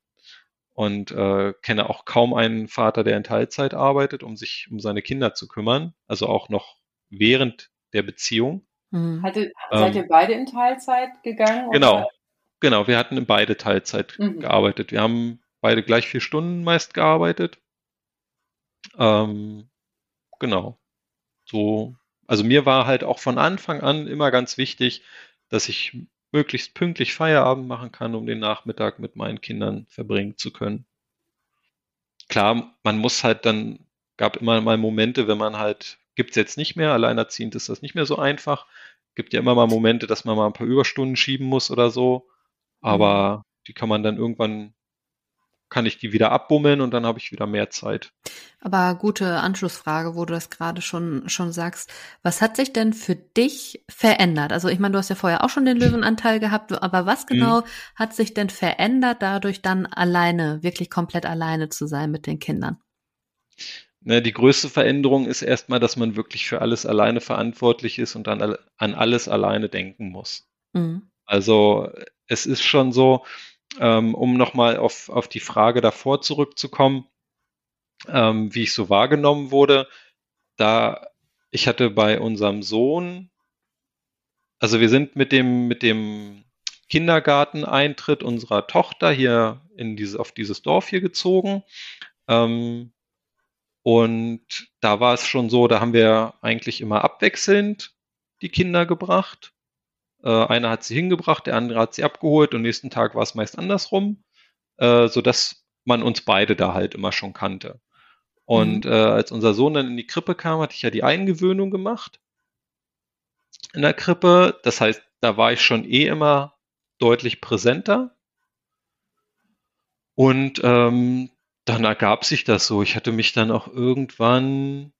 C: und äh, kenne auch kaum einen Vater, der in Teilzeit arbeitet, um sich um seine Kinder zu kümmern, also auch noch während der Beziehung.
B: Mhm. Hatte, seid ähm, ihr beide in Teilzeit gegangen?
C: Genau, oder? Genau. Wir hatten in beide Teilzeit mhm. gearbeitet. Wir haben beide gleich vier Stunden meist gearbeitet. Ähm, genau. So, also mir war halt auch von Anfang an immer ganz wichtig, dass ich möglichst pünktlich Feierabend machen kann, um den Nachmittag mit meinen Kindern verbringen zu können. Klar, man muss halt dann, gab immer mal Momente, wenn man halt, gibt es jetzt nicht mehr, alleinerziehend ist das nicht mehr so einfach. Gibt ja immer mal Momente, dass man mal ein paar Überstunden schieben muss oder so. Aber mhm. die kann man dann irgendwann kann ich die wieder abbummeln und dann habe ich wieder mehr Zeit.
A: Aber gute Anschlussfrage, wo du das gerade schon, schon sagst. Was hat sich denn für dich verändert? Also ich meine, du hast ja vorher auch schon den Löwenanteil gehabt, aber was mhm. genau mhm. hat sich denn verändert, dadurch dann alleine, wirklich komplett alleine zu sein mit den Kindern?
C: Ne, die größte Veränderung ist erstmal, dass man wirklich für alles alleine verantwortlich ist und an, an alles alleine denken muss. Mhm. Also es ist schon so, ähm, um nochmal auf, auf die Frage davor zurückzukommen, ähm, wie ich so wahrgenommen wurde, da ich hatte bei unserem Sohn, also wir sind mit dem, mit dem Kindergarteneintritt unserer Tochter hier in diese, auf dieses Dorf hier gezogen. Ähm, Und da war es schon so, da haben wir eigentlich immer abwechselnd die Kinder gebracht. Äh, einer hat sie hingebracht, der andere hat sie abgeholt und nächsten Tag war es meist andersrum, äh, so dass man uns beide da halt immer schon kannte. Und mhm. äh, als unser Sohn dann in die Krippe kam, hatte ich ja die Eingewöhnung gemacht in der Krippe. Das heißt, da war ich schon eh immer deutlich präsenter. Und ähm, dann ergab sich das so. Ich hatte mich dann auch irgendwann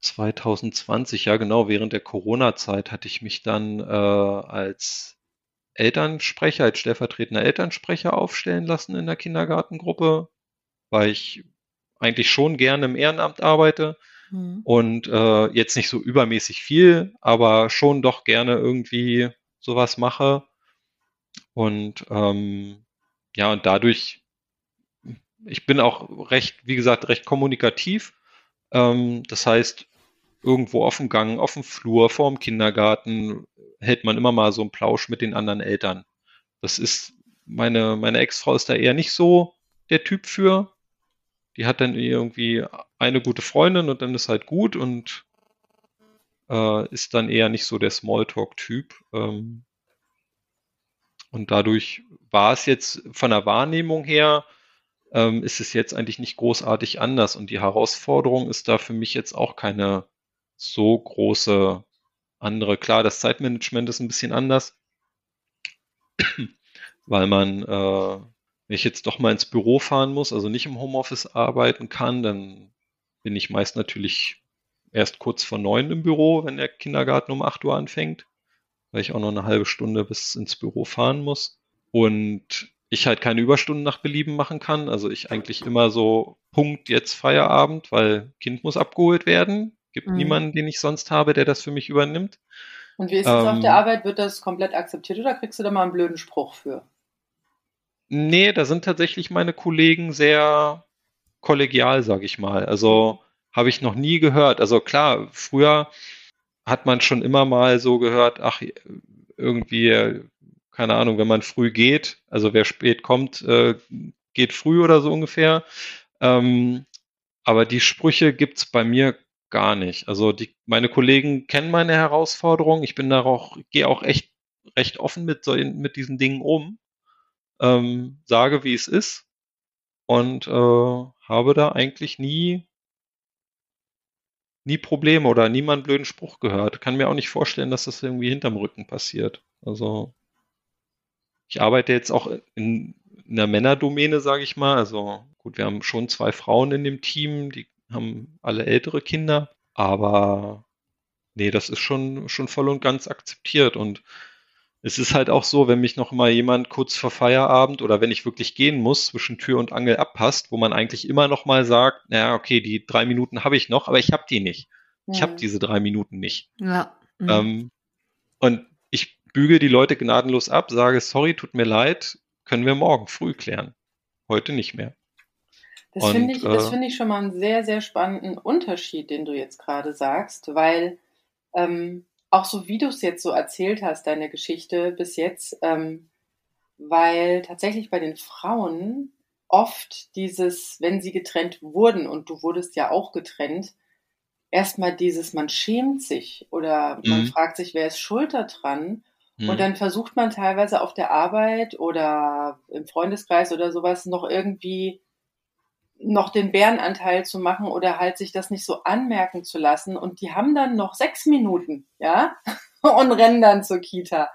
C: 2020, ja genau, während der Corona-Zeit hatte ich mich dann äh, als Elternsprecher, als stellvertretender Elternsprecher aufstellen lassen in der Kindergartengruppe, weil ich eigentlich schon gerne im Ehrenamt arbeite mhm. und äh, jetzt nicht so übermäßig viel, aber schon doch gerne irgendwie sowas mache. Und ähm, ja, und dadurch, ich bin auch recht, wie gesagt, recht kommunikativ. Ähm, das heißt, irgendwo auf dem Gang, auf dem Flur, vor dem Kindergarten hält man immer mal so einen Plausch mit den anderen Eltern. Das ist, meine, meine Ex-Frau ist da eher nicht so der Typ für. Die hat dann irgendwie eine gute Freundin und dann ist halt gut und äh, ist dann eher nicht so der Smalltalk-Typ. Ähm, und dadurch war es jetzt von der Wahrnehmung her, ähm, ist es jetzt eigentlich nicht großartig anders. Und die Herausforderung ist da für mich jetzt auch keine so große andere. Klar, das Zeitmanagement ist ein bisschen anders, weil man, äh, wenn ich jetzt doch mal ins Büro fahren muss, also nicht im Homeoffice arbeiten kann, dann bin ich meist natürlich erst kurz vor neun im Büro, wenn der Kindergarten um acht Uhr anfängt, weil ich auch noch eine halbe Stunde bis ins Büro fahren muss. Und ich halt keine Überstunden nach Belieben machen kann. Also ich eigentlich immer so Punkt jetzt Feierabend, weil Kind muss abgeholt werden. Gibt mhm. niemanden, den ich sonst habe, der das für mich übernimmt.
B: Und wie ist es ähm, auf der Arbeit? Wird das komplett akzeptiert oder kriegst du da mal einen blöden Spruch für?
C: Nee, da sind tatsächlich meine Kollegen sehr kollegial, sage ich mal. Also habe ich noch nie gehört. Also klar, früher hat man schon immer mal so gehört, ach, irgendwie, keine Ahnung, wenn man früh geht, also wer spät kommt, äh, geht früh oder so ungefähr. Ähm, aber die Sprüche gibt's bei mir gar nicht. Also die, meine Kollegen kennen meine Herausforderungen. Ich bin da auch, gehe auch echt recht offen mit, mit diesen Dingen um. Ähm, sage, wie es ist und äh, habe da eigentlich nie nie Probleme oder nie mal einen blöden Spruch gehört. Kann mir auch nicht vorstellen, dass das irgendwie hinterm Rücken passiert. Also ich arbeite jetzt auch in, in der Männerdomäne, sage ich mal. Also gut, wir haben schon zwei Frauen in dem Team, die haben alle ältere Kinder, aber nee, das ist schon, schon voll und ganz akzeptiert. Und es ist halt auch so, wenn mich noch mal jemand kurz vor Feierabend oder wenn ich wirklich gehen muss, zwischen Tür und Angel abpasst, wo man eigentlich immer noch mal sagt, naja, okay, die drei Minuten habe ich noch, aber ich habe die nicht. Ja. Ich habe diese drei Minuten nicht. Ja. Mhm. Ähm, und ich bügel die Leute gnadenlos ab, sage, sorry, tut mir leid, können wir morgen früh klären. Heute nicht mehr.
B: Das finde ich, äh, find ich schon mal einen sehr, sehr spannenden Unterschied, den du jetzt gerade sagst, weil ähm, auch so wie du es jetzt so erzählt hast, deine Geschichte bis jetzt, ähm, weil tatsächlich bei den Frauen oft dieses, wenn sie getrennt wurden und du wurdest ja auch getrennt, erstmal dieses, man schämt sich oder man mhm. fragt sich, wer ist schuld daran? Mhm. Und dann versucht man teilweise auf der Arbeit oder im Freundeskreis oder sowas noch irgendwie noch den Bärenanteil zu machen oder halt sich das nicht so anmerken zu lassen. Und die haben dann noch sechs Minuten, ja, und rennen dann zur Kita.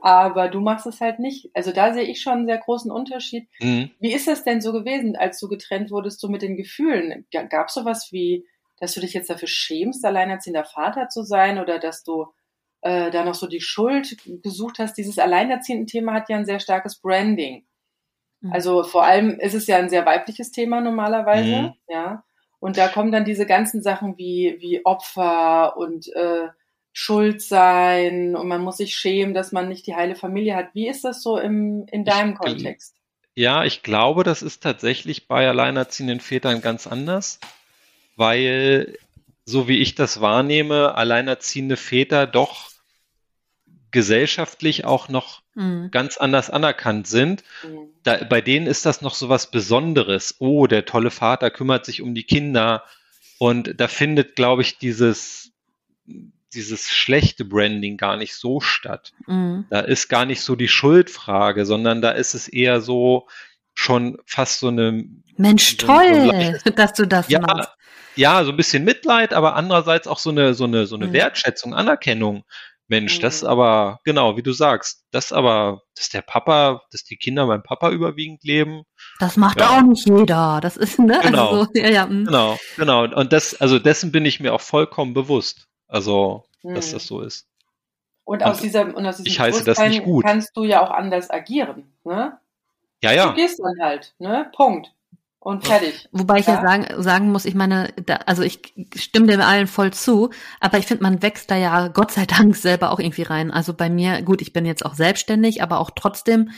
B: Aber du machst es halt nicht. Also da sehe ich schon einen sehr großen Unterschied. Mhm. Wie ist das denn so gewesen, als du getrennt wurdest, so mit den Gefühlen? Gab es sowas wie, dass du dich jetzt dafür schämst, alleinerziehender Vater zu sein oder dass du äh, da noch so die Schuld gesucht hast? Dieses alleinerziehenden Thema hat ja ein sehr starkes Branding. Mhm. Also vor allem ist es ja ein sehr weibliches Thema normalerweise, mhm. ja. Und da kommen dann diese ganzen Sachen wie, wie Opfer und äh, Schuld sein und man muss sich schämen, dass man nicht die heile Familie hat. Wie ist das so im, in deinem ich, Kontext?
C: Ja, ich glaube, das ist tatsächlich bei alleinerziehenden Vätern ganz anders, weil so wie ich das wahrnehme, alleinerziehende Väter doch gesellschaftlich auch noch mhm. ganz anders anerkannt sind. Mhm. Da, bei denen ist das noch so was Besonderes. Oh, der tolle Vater kümmert sich um die Kinder. Und da findet, glaube ich, dieses, dieses schlechte Branding gar nicht so statt. Mhm. Da ist gar nicht so die Schuldfrage, sondern da ist es eher so schon fast so eine.
A: Mensch, so, toll, so dass du das
C: ja,
A: machst.
C: Ja, so ein bisschen Mitleid, aber andererseits auch so eine, so eine, so eine mhm. Wertschätzung, Anerkennung. Mensch, mhm. das aber, genau, wie du sagst, das aber, dass der Papa, dass die Kinder beim Papa überwiegend leben.
A: Das macht ja. auch nicht jeder. Das ist, ne?
C: Genau. Also, ja, ja, mhm. genau, genau. Und das, also dessen bin ich mir auch vollkommen bewusst. Also, mhm. dass das so ist.
B: Und, und aus dieser, und aus
C: diesem ich heiße das nicht gut.
B: kannst du ja auch anders agieren, ne?
C: Ja, ja.
B: Du gehst dann halt, ne? Punkt und fertig.
A: Wobei ich ja, ja sagen, sagen muss, ich meine, da, also ich stimme dem allen voll zu, aber ich finde, man wächst da ja Gott sei Dank selber auch irgendwie rein. Also bei mir, gut, ich bin jetzt auch selbstständig, aber auch trotzdem,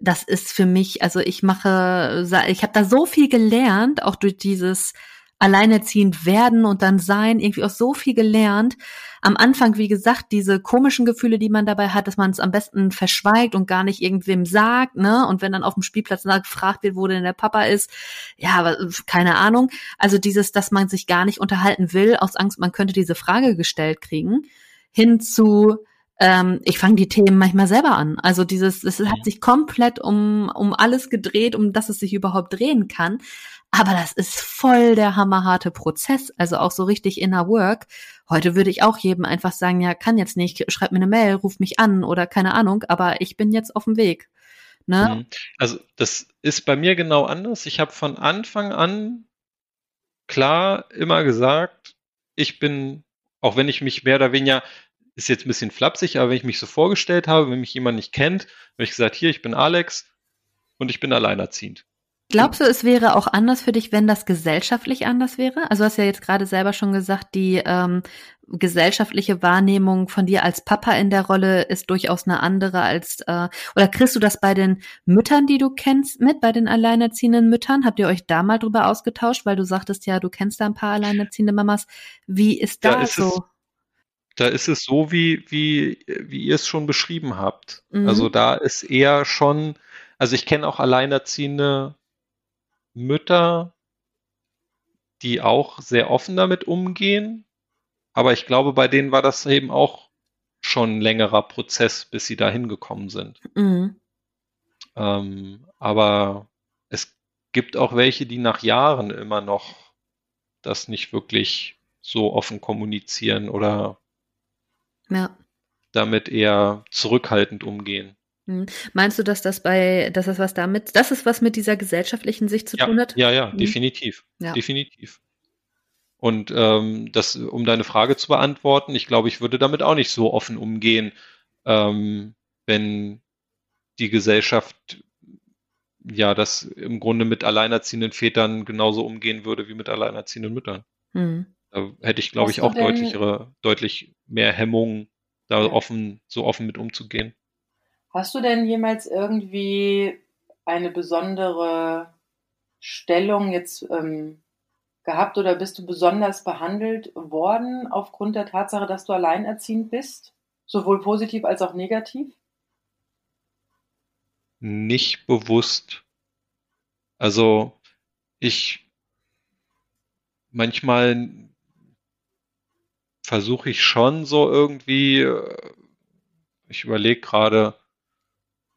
A: das ist für mich, also ich mache, ich habe da so viel gelernt, auch durch dieses alleinerziehend werden und dann sein, irgendwie auch so viel gelernt. Am Anfang, wie gesagt, diese komischen Gefühle, die man dabei hat, dass man es am besten verschweigt und gar nicht irgendwem sagt, ne? Und wenn dann auf dem Spielplatz gefragt wird, wo denn der Papa ist, ja, aber keine Ahnung. Also dieses, dass man sich gar nicht unterhalten will, aus Angst, man könnte diese Frage gestellt kriegen, hin zu, ähm, ich fange die Themen manchmal selber an. Also dieses, es hat sich komplett um, um alles gedreht, um dass es sich überhaupt drehen kann. Aber das ist voll der hammerharte Prozess, also auch so richtig inner work. Heute würde ich auch jedem einfach sagen, ja, kann jetzt nicht, schreib mir eine Mail, ruf mich an oder keine Ahnung, aber ich bin jetzt auf dem Weg. Ne?
C: Mhm. Also das ist bei mir genau anders. Ich habe von Anfang an klar immer gesagt, ich bin, auch wenn ich mich mehr oder weniger, ist jetzt ein bisschen flapsig, aber wenn ich mich so vorgestellt habe, wenn mich jemand nicht kennt, habe ich gesagt, hier, ich bin Alex und ich bin alleinerziehend.
A: Glaubst du, es wäre auch anders für dich, wenn das gesellschaftlich anders wäre? Also du hast ja jetzt gerade selber schon gesagt, die ähm, gesellschaftliche Wahrnehmung von dir als Papa in der Rolle ist durchaus eine andere als äh, oder kriegst du das bei den Müttern, die du kennst, mit, bei den alleinerziehenden Müttern? Habt ihr euch da mal drüber ausgetauscht, weil du sagtest ja, du kennst da ein paar alleinerziehende Mamas. Wie ist da ja, ist so?
C: Da ist es so, wie, wie, wie ihr es schon beschrieben habt. Mhm. Also da ist eher schon, also ich kenne auch alleinerziehende Mütter, die auch sehr offen damit umgehen. Aber ich glaube, bei denen war das eben auch schon ein längerer Prozess, bis sie da hingekommen sind. Mhm. Ähm, aber es gibt auch welche, die nach Jahren immer noch das nicht wirklich so offen kommunizieren oder ja. damit eher zurückhaltend umgehen.
A: Hm. Meinst du, dass das bei, dass das was damit, dass es was mit dieser gesellschaftlichen Sicht zu
C: ja,
A: tun hat?
C: Ja, ja, mhm. definitiv. Ja. Definitiv. Und ähm, das, um deine Frage zu beantworten, ich glaube, ich würde damit auch nicht so offen umgehen, ähm, wenn die Gesellschaft ja das im Grunde mit alleinerziehenden Vätern genauso umgehen würde wie mit alleinerziehenden Müttern. Mhm. Da hätte ich, glaube ich, auch deutlichere, deutlich mehr Hemmungen, da offen, so offen mit umzugehen.
B: Hast du denn jemals irgendwie eine besondere Stellung jetzt ähm, gehabt oder bist du besonders behandelt worden aufgrund der Tatsache, dass du alleinerziehend bist? Sowohl positiv als auch negativ?
C: Nicht bewusst. Also ich manchmal versuche ich schon so irgendwie, äh, ich überlege gerade,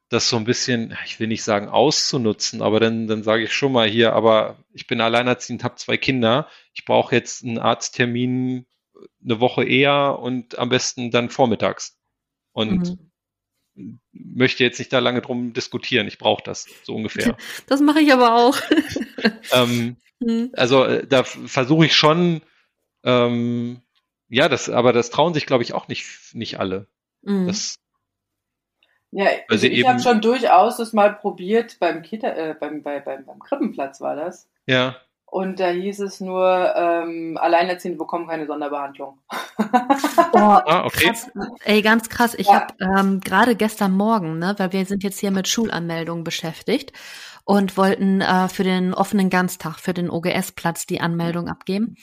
C: das so ein bisschen, ich will nicht sagen auszunutzen, aber dann, dann sage ich schon mal hier, aber ich bin alleinerziehend, habe zwei Kinder, ich brauche jetzt einen Arzttermin eine Woche eher und am besten dann vormittags. Und mhm. möchte jetzt nicht da lange drum diskutieren, ich brauche das, so ungefähr.
A: Das mache ich aber auch.
C: ähm, mhm. Also äh, da versuche ich schon, ähm, ja, das, aber das trauen sich, glaube ich, auch nicht, nicht alle. Mhm. Das,
B: ja, also ich habe schon durchaus das mal probiert beim Kita, äh, beim, bei, beim, beim Krippenplatz war das.
C: Ja.
B: Und da hieß es nur, ähm, Alleinerziehende bekommen keine Sonderbehandlung.
A: oh, ah, okay. Krass. Ey, ganz krass. Ich ja. habe ähm, gerade gestern Morgen, ne, weil wir sind jetzt hier mit Schulanmeldungen beschäftigt und wollten äh, für den offenen Ganztag, für den OGS-Platz die Anmeldung abgeben.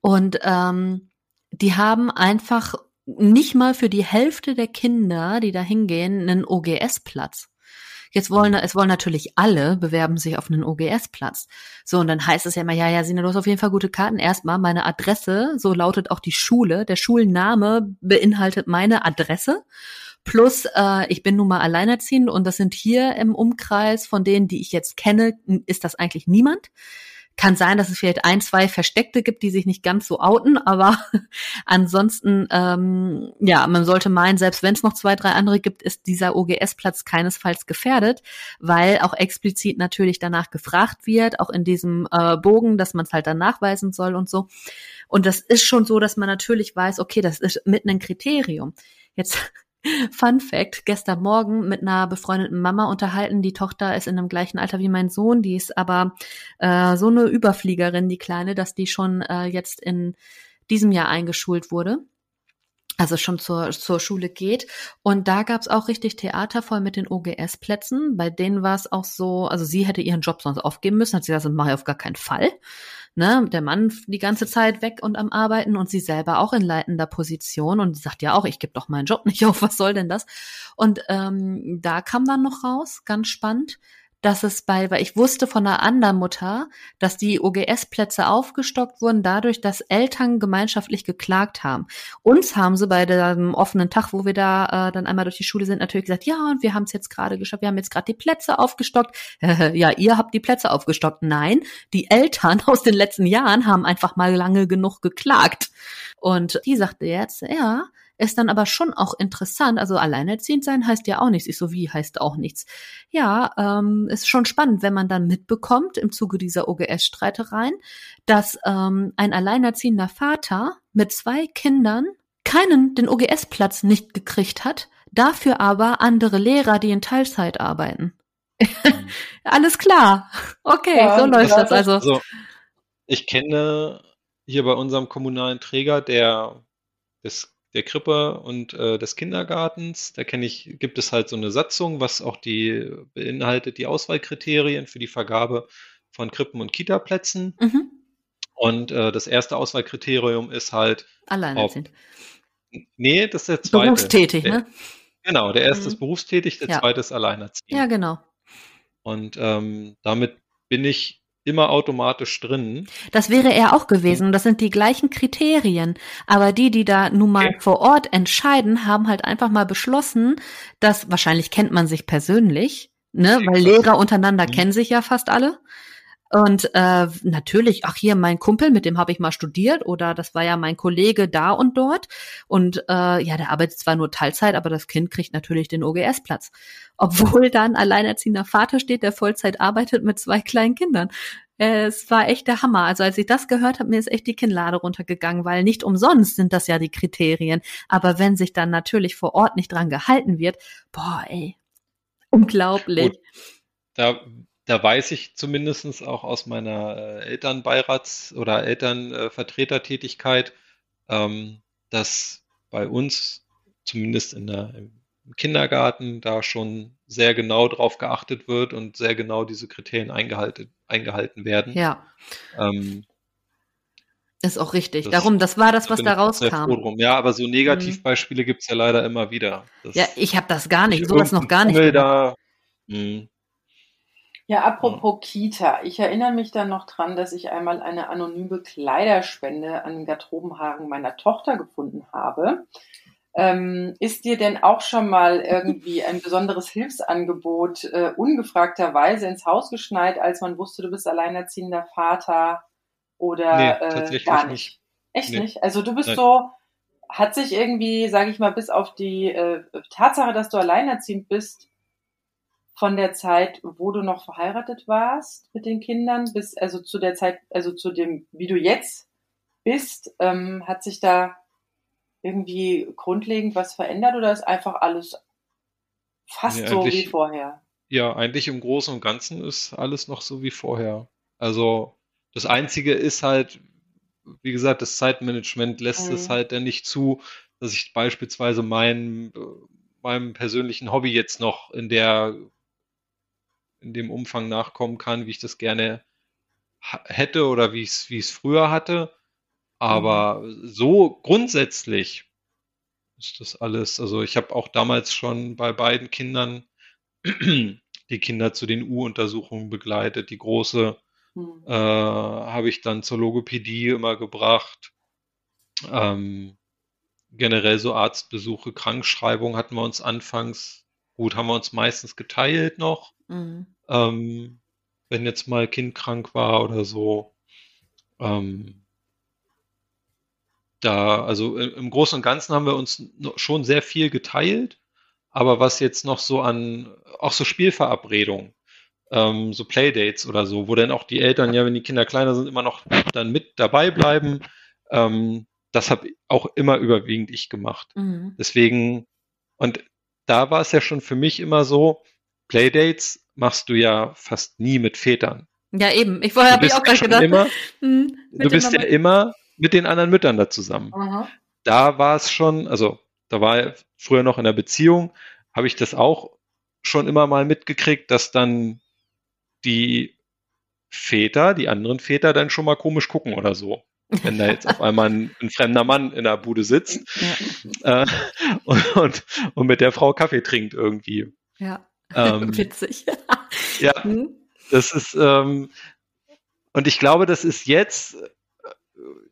A: Und ähm, die haben einfach nicht mal für die Hälfte der Kinder, die da hingehen, einen OGS-Platz. Jetzt wollen, es wollen natürlich alle bewerben sich auf einen OGS-Platz. So, und dann heißt es ja immer, ja, ja, Sina, du hast auf jeden Fall gute Karten. Erstmal meine Adresse, so lautet auch die Schule. Der Schulname beinhaltet meine Adresse. Plus, äh, ich bin nun mal alleinerziehend und das sind hier im Umkreis von denen, die ich jetzt kenne, ist das eigentlich niemand. Kann sein, dass es vielleicht ein, zwei Versteckte gibt, die sich nicht ganz so outen, aber ansonsten, ähm, ja, man sollte meinen, selbst wenn es noch zwei, drei andere gibt, ist dieser OGS-Platz keinesfalls gefährdet, weil auch explizit natürlich danach gefragt wird, auch in diesem äh, Bogen, dass man es halt dann nachweisen soll und so. Und das ist schon so, dass man natürlich weiß, okay, das ist mitten ein Kriterium. Jetzt Fun Fact, gestern Morgen mit einer befreundeten Mama unterhalten. Die Tochter ist in dem gleichen Alter wie mein Sohn, die ist aber äh, so eine Überfliegerin, die Kleine, dass die schon äh, jetzt in diesem Jahr eingeschult wurde. Also schon zur, zur Schule geht. Und da gab's auch richtig Theater voll mit den OGS-Plätzen. Bei denen war es auch so, also sie hätte ihren Job sonst aufgeben müssen, hat sie gesagt, das mache ich auf gar keinen Fall ne, der Mann die ganze Zeit weg und am Arbeiten und sie selber auch in leitender Position und sagt ja auch, ich gebe doch meinen Job nicht auf, was soll denn das? Und ähm, da kam dann noch raus, ganz spannend, dass es bei, weil ich wusste von einer anderen Mutter, dass die OGS-Plätze aufgestockt wurden dadurch, dass Eltern gemeinschaftlich geklagt haben. Uns haben sie bei dem offenen Tag, wo wir da äh, dann einmal durch die Schule sind, natürlich gesagt, ja, und wir haben es jetzt gerade geschafft, wir haben jetzt gerade die Plätze aufgestockt. ja, ihr habt die Plätze aufgestockt. Nein, die Eltern aus den letzten Jahren haben einfach mal lange genug geklagt. Und die sagte jetzt, ja, ist dann aber schon auch interessant. Also alleinerziehend sein heißt ja auch nichts. Ich so wie heißt auch nichts. Ja, ähm, ist schon spannend, wenn man dann mitbekommt im Zuge dieser OGS-Streitereien, dass ähm, ein alleinerziehender Vater mit zwei Kindern keinen den OGS-Platz nicht gekriegt hat, dafür aber andere Lehrer, die in Teilzeit arbeiten. Alles klar. Okay, ja, so läuft das also. also.
C: Ich kenne hier bei unserem kommunalen Träger, der ist der Krippe und äh, des Kindergartens. Da kenne ich, gibt es halt so eine Satzung, was auch die beinhaltet, die Auswahlkriterien für die Vergabe von Krippen- und Kitaplätzen. Mhm. Und äh, das erste Auswahlkriterium ist halt.
A: Alleinerziehend.
C: Nee, das ist der zweite.
A: Berufstätig,
C: der,
A: ne?
C: Genau, der erste mhm. ist berufstätig, der ja. zweite ist alleinerziehend.
A: Ja, genau.
C: Und ähm, damit bin ich immer automatisch drin.
A: Das wäre er auch gewesen. Das sind die gleichen Kriterien. Aber die, die da nun mal okay. vor Ort entscheiden, haben halt einfach mal beschlossen, dass wahrscheinlich kennt man sich persönlich, ne, weil Lehrer untereinander mhm. kennen sich ja fast alle. Und äh, natürlich, ach hier, mein Kumpel, mit dem habe ich mal studiert oder das war ja mein Kollege da und dort. Und äh, ja, der arbeitet zwar nur Teilzeit, aber das Kind kriegt natürlich den OGS-Platz. Obwohl da ein alleinerziehender Vater steht, der Vollzeit arbeitet mit zwei kleinen Kindern. Es war echt der Hammer. Also als ich das gehört habe, mir ist echt die Kinnlade runtergegangen, weil nicht umsonst sind das ja die Kriterien. Aber wenn sich dann natürlich vor Ort nicht dran gehalten wird, boah, ey, unglaublich. Gut.
C: Da da weiß ich zumindest auch aus meiner äh, Elternbeirats- oder Elternvertretertätigkeit, ähm, dass bei uns, zumindest in der, im Kindergarten, da schon sehr genau drauf geachtet wird und sehr genau diese Kriterien eingehalten, eingehalten werden.
A: Ja. Ähm, ist auch richtig. Das Darum, das war das, was da rauskam.
C: Ja, aber so Negativbeispiele mhm. gibt es ja leider immer wieder.
A: Das ja, ich habe das gar nicht, sowas noch gar nicht.
C: Da, mh, hm.
B: Ja, apropos Kita. Ich erinnere mich dann noch dran, dass ich einmal eine anonyme Kleiderspende an den Garderobenhaaren meiner Tochter gefunden habe. Ähm, ist dir denn auch schon mal irgendwie ein besonderes Hilfsangebot äh, ungefragterweise ins Haus geschneit, als man wusste, du bist alleinerziehender Vater oder nee, äh, gar nicht? nicht. Echt nee. nicht? Also du bist Nein. so, hat sich irgendwie, sage ich mal, bis auf die äh, Tatsache, dass du alleinerziehend bist, von der Zeit, wo du noch verheiratet warst mit den Kindern, bis also zu der Zeit, also zu dem, wie du jetzt bist, ähm, hat sich da irgendwie grundlegend was verändert oder ist einfach alles fast ja, so wie vorher?
C: Ja, eigentlich im Großen und Ganzen ist alles noch so wie vorher. Also das Einzige ist halt, wie gesagt, das Zeitmanagement lässt mhm. es halt dann nicht zu, dass ich beispielsweise mein, meinem persönlichen Hobby jetzt noch in der in dem Umfang nachkommen kann, wie ich das gerne hätte oder wie ich es wie früher hatte. Aber mhm. so grundsätzlich ist das alles. Also ich habe auch damals schon bei beiden Kindern die Kinder zu den U-Untersuchungen begleitet. Die große hm. äh, habe ich dann zur Logopädie immer gebracht. Ähm, generell so Arztbesuche, Krankschreibung hatten wir uns anfangs, gut, haben wir uns meistens geteilt noch. Mhm. Ähm, wenn jetzt mal Kind krank war oder so. Ähm, da, also im Großen und Ganzen haben wir uns schon sehr viel geteilt, aber was jetzt noch so an, auch so Spielverabredungen, ähm, so Playdates oder so, wo dann auch die Eltern ja, wenn die Kinder kleiner sind, immer noch dann mit dabei bleiben, ähm, das habe auch immer überwiegend ich gemacht. Mhm. Deswegen, und da war es ja schon für mich immer so, Playdates machst du ja fast nie mit Vätern.
A: Ja, eben. Ich vorher habe ich auch gerade gedacht.
C: Immer, mhm, du bist ja immer mit den anderen Müttern da zusammen. Aha. Da war es schon, also da war früher noch in der Beziehung, habe ich das auch schon immer mal mitgekriegt, dass dann die Väter, die anderen Väter dann schon mal komisch gucken oder so. Wenn da jetzt auf einmal ein, ein fremder Mann in der Bude sitzt ja. äh, und, und, und, mit der Frau Kaffee trinkt irgendwie.
A: Ja, ähm, witzig.
C: ja, hm? das ist, ähm, und ich glaube, das ist jetzt,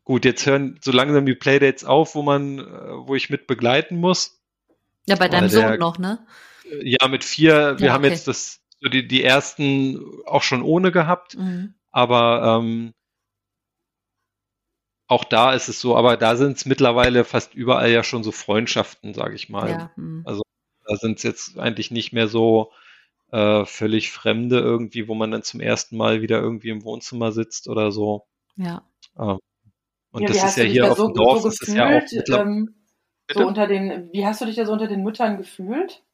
C: Gut, jetzt hören so langsam die Playdates auf, wo man, äh, wo ich mit begleiten muss.
A: Ja, bei deinem der, Sohn noch, ne?
C: Ja, mit vier. Wir ja, haben jetzt das, so die, die ersten auch schon ohne gehabt. Mhm. Aber ähm, auch da ist es so, aber da sind es mittlerweile fast überall ja schon so Freundschaften, sage ich mal. Ja, hm. Also da sind es jetzt eigentlich nicht mehr so äh, völlig Fremde irgendwie, wo man dann zum ersten Mal wieder irgendwie im Wohnzimmer sitzt oder so.
A: Ja.
C: Ähm, und ja, das ist ja hier auf so, dem Dorf,
B: so gefühlt, ist ja auch ähm, so unter den, wie hast du dich da so unter den Müttern gefühlt?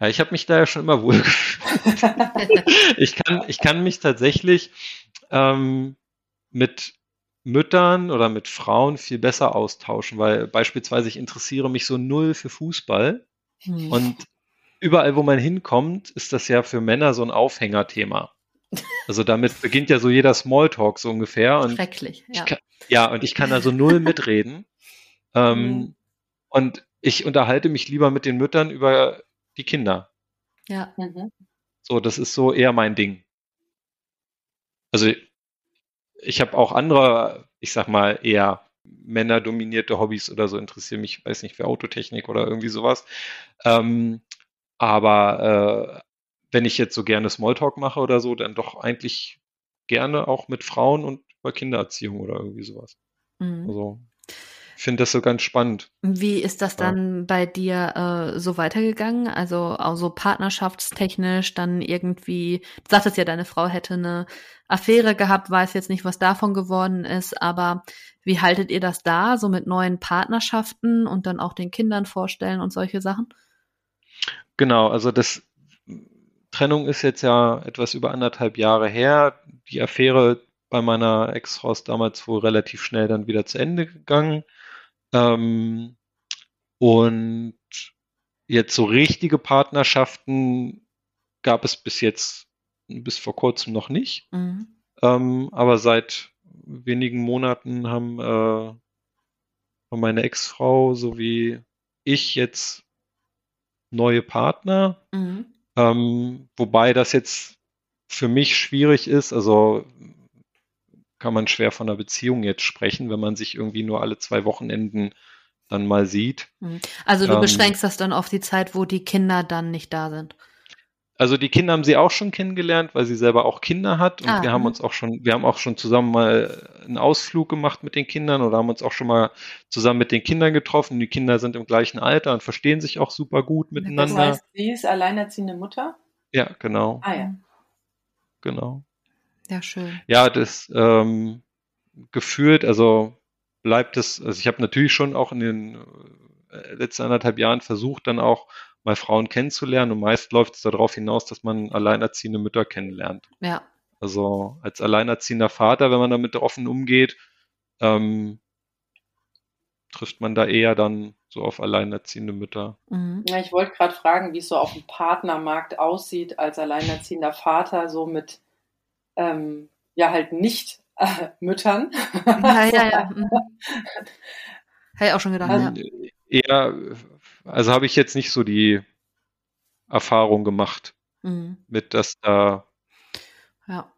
C: Ja, ich habe mich da ja schon immer wohl gefühlt. ich, kann, ich kann mich tatsächlich ähm, mit Müttern oder mit Frauen viel besser austauschen, weil beispielsweise ich interessiere mich so null für Fußball hm. und überall, wo man hinkommt, ist das ja für Männer so ein Aufhängerthema. Also damit beginnt ja so jeder Smalltalk so ungefähr. Und
A: Schrecklich,
C: ja. Kann, ja, und ich kann also null mitreden. ähm, mhm. Und ich unterhalte mich lieber mit den Müttern über die Kinder.
A: Ja. Mhm.
C: So, das ist so eher mein Ding. Also ich habe auch andere, ich sag mal, eher männerdominierte Hobbys oder so, interessiere mich, weiß nicht, für Autotechnik oder irgendwie sowas. Ähm, aber äh, wenn ich jetzt so gerne Smalltalk mache oder so, dann doch eigentlich gerne auch mit Frauen und über Kindererziehung oder irgendwie sowas. Mhm. Also finde das so ganz spannend.
A: Wie ist das dann ja. bei dir äh, so weitergegangen? Also auch so partnerschaftstechnisch dann irgendwie, du sagtest ja, deine Frau hätte eine Affäre gehabt, weiß jetzt nicht, was davon geworden ist, aber wie haltet ihr das da, so mit neuen Partnerschaften und dann auch den Kindern vorstellen und solche Sachen?
C: Genau, also das Trennung ist jetzt ja etwas über anderthalb Jahre her. Die Affäre bei meiner Ex-Frau ist damals wohl relativ schnell dann wieder zu Ende gegangen. Ähm, und jetzt so richtige Partnerschaften gab es bis jetzt, bis vor kurzem noch nicht. Mhm. Ähm, aber seit wenigen Monaten haben, äh, meine Ex-Frau sowie ich jetzt neue Partner. Mhm. Ähm, wobei das jetzt für mich schwierig ist, also kann man schwer von einer Beziehung jetzt sprechen, wenn man sich irgendwie nur alle zwei Wochenenden dann mal sieht.
A: Hm. Also du ähm, beschränkst das dann auf die Zeit, wo die Kinder dann nicht da sind.
C: Also die Kinder haben sie auch schon kennengelernt, weil sie selber auch Kinder hat und ah, wir haben mhm. uns auch schon, wir haben auch schon zusammen mal einen Ausflug gemacht mit den Kindern oder haben uns auch schon mal zusammen mit den Kindern getroffen. Die Kinder sind im gleichen Alter und verstehen sich auch super gut miteinander. Das heißt,
B: sie ist alleinerziehende Mutter?
C: Ja, genau.
B: Ah ja.
C: Genau.
A: Ja, schön.
C: Ja, das ähm, gefühlt, also bleibt es, also ich habe natürlich schon auch in den äh, letzten anderthalb Jahren versucht, dann auch mal Frauen kennenzulernen. Und meist läuft es darauf hinaus, dass man alleinerziehende Mütter kennenlernt.
A: Ja.
C: Also als alleinerziehender Vater, wenn man damit offen umgeht, ähm, trifft man da eher dann so auf alleinerziehende Mütter.
B: Mhm. Ja, ich wollte gerade fragen, wie es so auf dem Partnermarkt aussieht als alleinerziehender Vater, so mit ähm, ja halt nicht äh, Müttern.
A: Ja, ja, ja. Mhm. Hätte ich auch schon gedacht,
C: also, ja. Eher also habe ich jetzt nicht so die Erfahrung gemacht mhm. mit, dass da.
A: Ja.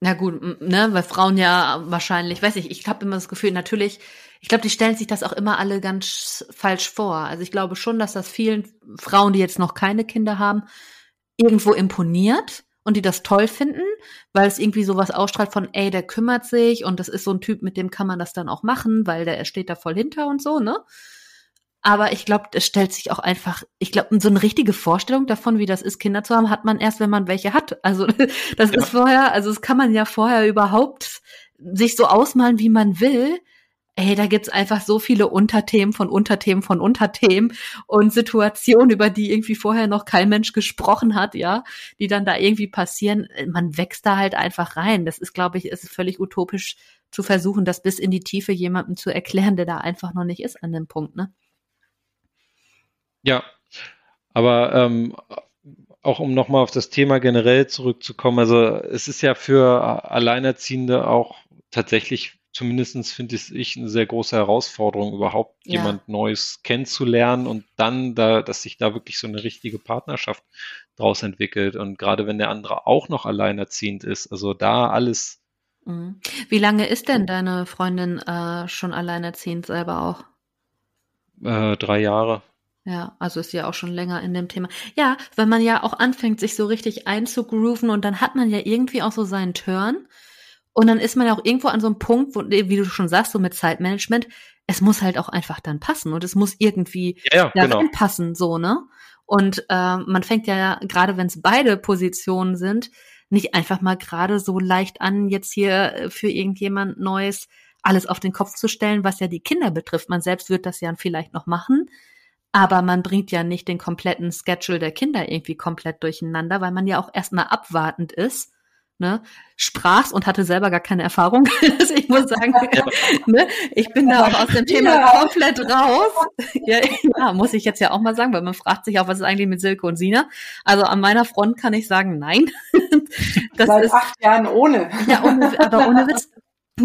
A: Na gut, ne, weil Frauen ja wahrscheinlich, weiß ich, ich habe immer das Gefühl, natürlich, ich glaube, die stellen sich das auch immer alle ganz falsch vor. Also ich glaube schon, dass das vielen Frauen, die jetzt noch keine Kinder haben, irgendwo imponiert und die das toll finden, weil es irgendwie sowas ausstrahlt von, ey, der kümmert sich und das ist so ein Typ, mit dem kann man das dann auch machen, weil der steht da voll hinter und so, ne? Aber ich glaube, es stellt sich auch einfach, ich glaube, so eine richtige Vorstellung davon, wie das ist, Kinder zu haben, hat man erst, wenn man welche hat. Also das ja. ist vorher, also das kann man ja vorher überhaupt sich so ausmalen, wie man will hey, da gibt's einfach so viele Unterthemen von Unterthemen von Unterthemen und Situationen, über die irgendwie vorher noch kein Mensch gesprochen hat, ja, die dann da irgendwie passieren. Man wächst da halt einfach rein. Das ist, glaube ich, ist völlig utopisch zu versuchen, das bis in die Tiefe jemandem zu erklären, der da einfach noch nicht ist an dem Punkt, ne?
C: Ja, aber ähm, auch um nochmal auf das Thema generell zurückzukommen, also es ist ja für Alleinerziehende auch tatsächlich zumindest finde ich eine sehr große Herausforderung, überhaupt ja. jemand Neues kennenzulernen und dann da, dass sich da wirklich so eine richtige Partnerschaft draus entwickelt. Und gerade wenn der andere auch noch alleinerziehend ist, also da alles.
A: Mhm. Wie lange ist denn deine Freundin äh, schon alleinerziehend selber auch?
C: Äh, drei Jahre.
A: Ja, also ist ja auch schon länger in dem Thema. Ja, wenn man ja auch anfängt, sich so richtig einzugrooven und dann hat man ja irgendwie auch so seinen Turn. Und dann ist man ja auch irgendwo an so einem Punkt, wo, wie du schon sagst, so mit Zeitmanagement, es muss halt auch einfach dann passen und es muss irgendwie
C: ja, ja,
A: da genau. passen, so, ne? Und äh, man fängt ja, gerade wenn es beide Positionen sind, nicht einfach mal gerade so leicht an, jetzt hier äh, für irgendjemand Neues alles auf den Kopf zu stellen, was ja die Kinder betrifft. Man selbst wird das ja vielleicht noch machen, aber man bringt ja nicht den kompletten Schedule der Kinder irgendwie komplett durcheinander, weil man ja auch erstmal abwartend ist ne, sprachst und hatte selber gar keine Erfahrung. also ich muss sagen, ja. ne, ich bin da auch aus dem Thema ja. komplett raus. ja, ja, muss ich jetzt ja auch mal sagen, weil man fragt sich auch, was ist eigentlich mit Silke und Sina? Also an meiner Front kann ich sagen, nein.
B: das Seit ist, acht Jahren ohne.
A: ja, ohne, aber ohne Witz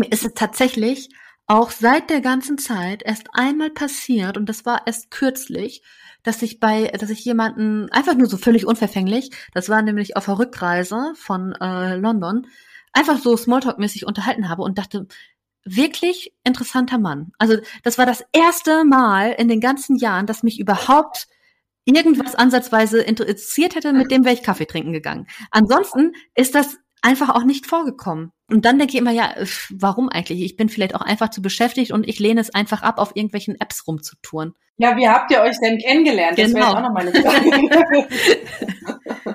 A: ist es tatsächlich auch seit der ganzen Zeit erst einmal passiert und das war erst kürzlich, dass ich bei, dass ich jemanden einfach nur so völlig unverfänglich, das war nämlich auf der Rückreise von äh, London, einfach so Smalltalk-mäßig unterhalten habe und dachte, wirklich interessanter Mann. Also das war das erste Mal in den ganzen Jahren, dass mich überhaupt irgendwas ansatzweise interessiert hätte, mit dem wäre ich Kaffee trinken gegangen. Ansonsten ist das einfach auch nicht vorgekommen. Und dann denke ich immer, ja, warum eigentlich? Ich bin vielleicht auch einfach zu beschäftigt und ich lehne es einfach ab, auf irgendwelchen Apps rumzutouren.
B: Ja, wie habt ihr euch denn kennengelernt?
A: Das genau. wäre auch noch meine Frage.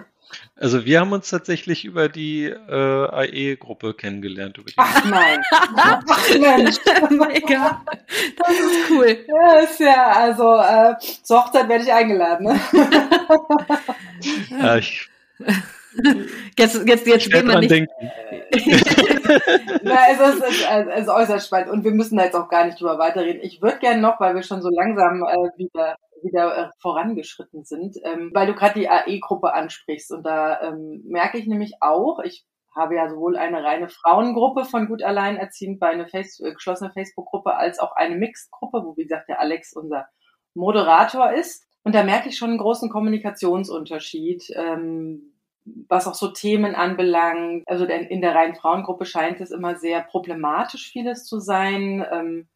C: Also wir haben uns tatsächlich über die äh, AE-Gruppe kennengelernt. Über die
B: Ach nein. Ach
A: Mensch. Mega. Das ist cool.
B: Ja, ist ja, also äh, zur Hochzeit werde ich eingeladen. Ne?
C: ja, ich
A: Jetzt, jetzt, jetzt gehen wir nicht.
B: Na, es, ist, es ist äußerst spannend und wir müssen da jetzt auch gar nicht drüber weiterreden. Ich würde gerne noch, weil wir schon so langsam äh, wieder wieder äh, vorangeschritten sind, ähm, weil du gerade die AE-Gruppe ansprichst und da ähm, merke ich nämlich auch, ich habe ja sowohl eine reine Frauengruppe von gut alleinerziehend bei einer Face äh, geschlossene Facebook-Gruppe als auch eine Mixed-Gruppe, wo wie gesagt der Alex unser Moderator ist. Und da merke ich schon einen großen Kommunikationsunterschied. Ähm, was auch so Themen anbelangt. Also in der reinen Frauengruppe scheint es immer sehr problematisch vieles zu sein. Ähm,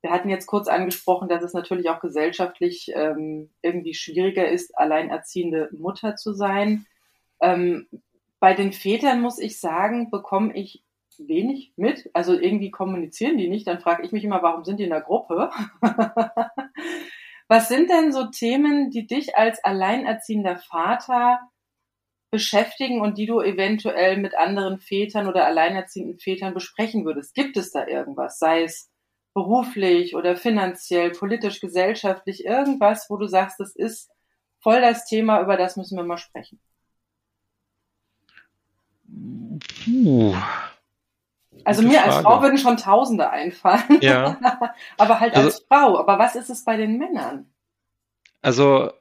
B: wir hatten jetzt kurz angesprochen, dass es natürlich auch gesellschaftlich ähm, irgendwie schwieriger ist, alleinerziehende Mutter zu sein. Ähm, bei den Vätern muss ich sagen, bekomme ich wenig mit. Also irgendwie kommunizieren die nicht. Dann frage ich mich immer, warum sind die in der Gruppe? Was sind denn so Themen, die dich als alleinerziehender Vater beschäftigen und die du eventuell mit anderen Vätern oder alleinerziehenden Vätern besprechen würdest? Gibt es da irgendwas? Sei es beruflich oder finanziell, politisch, gesellschaftlich, irgendwas, wo du sagst, das ist voll das Thema, über das müssen wir mal sprechen? Puh. Also mir Frage. als Frau würden schon Tausende einfallen.
C: Ja.
B: aber halt also, als Frau. Aber was ist es bei den Männern?
C: Also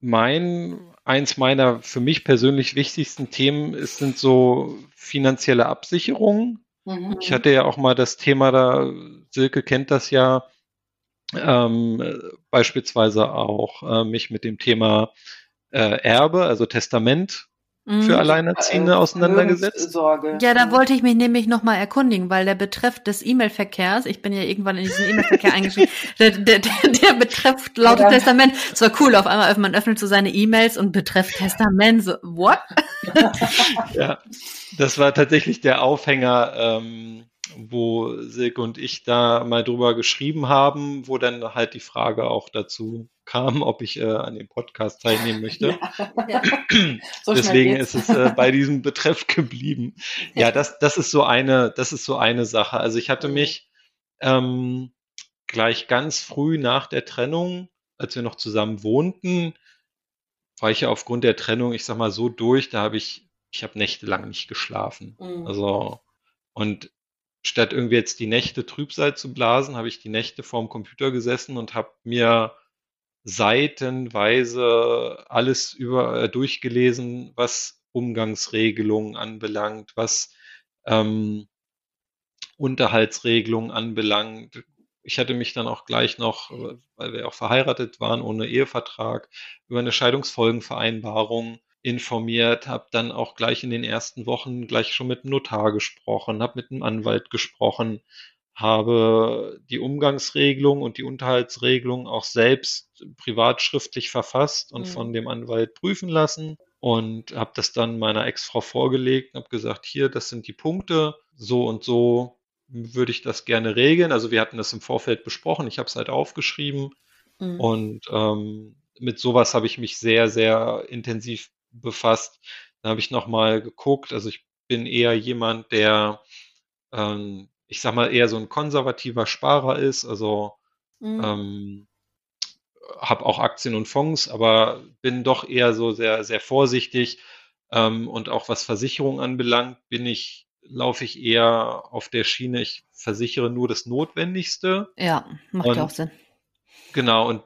C: mein eins meiner für mich persönlich wichtigsten Themen ist, sind so finanzielle Absicherungen. Mhm. Ich hatte ja auch mal das Thema da, Silke kennt das ja, ähm, beispielsweise auch äh, mich mit dem Thema äh, Erbe, also Testament für mhm. Alleinerziehende äh, auseinandergesetzt?
A: Sorge. Ja, da wollte ich mich nämlich nochmal erkundigen, weil der Betreff des E-Mail-Verkehrs, ich bin ja irgendwann in diesen E-Mail-Verkehr eingeschrieben, der, der, der, der Betreff lautet ja. Testament. Es war cool, auf einmal man öffnet so seine E-Mails und Betreff Testament, so, what?
C: ja, das war tatsächlich der Aufhänger, ähm, wo Silke und ich da mal drüber geschrieben haben, wo dann halt die Frage auch dazu kam, ob ich äh, an dem Podcast teilnehmen möchte. Ja, ja. So Deswegen ist es äh, bei diesem Betreff geblieben. Ja, das, das ist so eine, das ist so eine Sache. Also ich hatte mich ähm, gleich ganz früh nach der Trennung, als wir noch zusammen wohnten, war ich ja aufgrund der Trennung, ich sag mal so durch, da habe ich, ich habe nächtelang nicht geschlafen. Mhm. Also und statt irgendwie jetzt die Nächte Trübsal zu blasen, habe ich die Nächte vorm Computer gesessen und habe mir seitenweise alles über äh, durchgelesen, was Umgangsregelungen anbelangt, was ähm, Unterhaltsregelungen anbelangt. Ich hatte mich dann auch gleich noch, weil wir auch verheiratet waren, ohne Ehevertrag, über eine Scheidungsfolgenvereinbarung informiert, habe dann auch gleich in den ersten Wochen gleich schon mit einem Notar gesprochen, habe mit einem Anwalt gesprochen, habe die Umgangsregelung und die Unterhaltsregelung auch selbst privat schriftlich verfasst und mhm. von dem Anwalt prüfen lassen und habe das dann meiner Ex-Frau vorgelegt und habe gesagt, hier, das sind die Punkte, so und so würde ich das gerne regeln. Also wir hatten das im Vorfeld besprochen, ich habe es halt aufgeschrieben mhm. und ähm, mit sowas habe ich mich sehr, sehr intensiv befasst. Da habe ich nochmal geguckt. Also ich bin eher jemand, der, ähm, ich sag mal, eher so ein konservativer Sparer ist. Also mhm. ähm, habe auch Aktien und Fonds, aber bin doch eher so sehr, sehr vorsichtig. Ähm, und auch was Versicherung anbelangt, bin ich, laufe ich eher auf der Schiene, ich versichere nur das Notwendigste.
A: Ja, macht und, ja auch Sinn.
C: Genau, und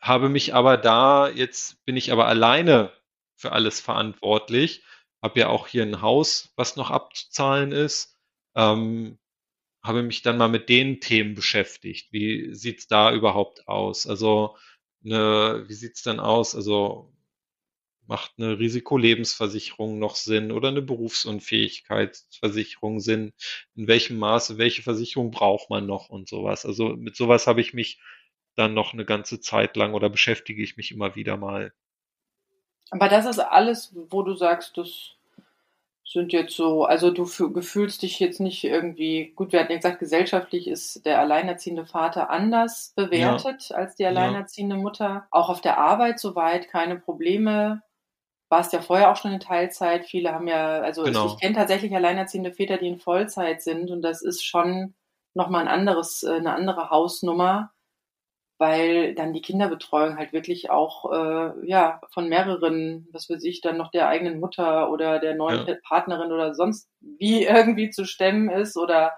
C: habe mich aber da, jetzt bin ich aber alleine für alles verantwortlich, habe ja auch hier ein Haus, was noch abzuzahlen ist, ähm, habe mich dann mal mit den Themen beschäftigt. Wie sieht's da überhaupt aus? Also, eine, wie sieht's dann aus? Also, macht eine Risikolebensversicherung noch Sinn oder eine Berufsunfähigkeitsversicherung Sinn? In welchem Maße, welche Versicherung braucht man noch und sowas? Also mit sowas habe ich mich dann noch eine ganze Zeit lang oder beschäftige ich mich immer wieder mal.
B: Aber das ist alles, wo du sagst, das sind jetzt so, also du fühlst dich jetzt nicht irgendwie, gut, wir hatten ja gesagt, gesellschaftlich ist der alleinerziehende Vater anders bewertet ja. als die alleinerziehende ja. Mutter. Auch auf der Arbeit soweit keine Probleme. Warst ja vorher auch schon in Teilzeit. Viele haben ja, also genau. ich, ich kenne tatsächlich alleinerziehende Väter, die in Vollzeit sind und das ist schon nochmal ein anderes, äh, eine andere Hausnummer weil dann die Kinderbetreuung halt wirklich auch äh, ja von mehreren, was weiß ich, dann noch der eigenen Mutter oder der neuen ja. Partnerin oder sonst wie irgendwie zu stemmen ist oder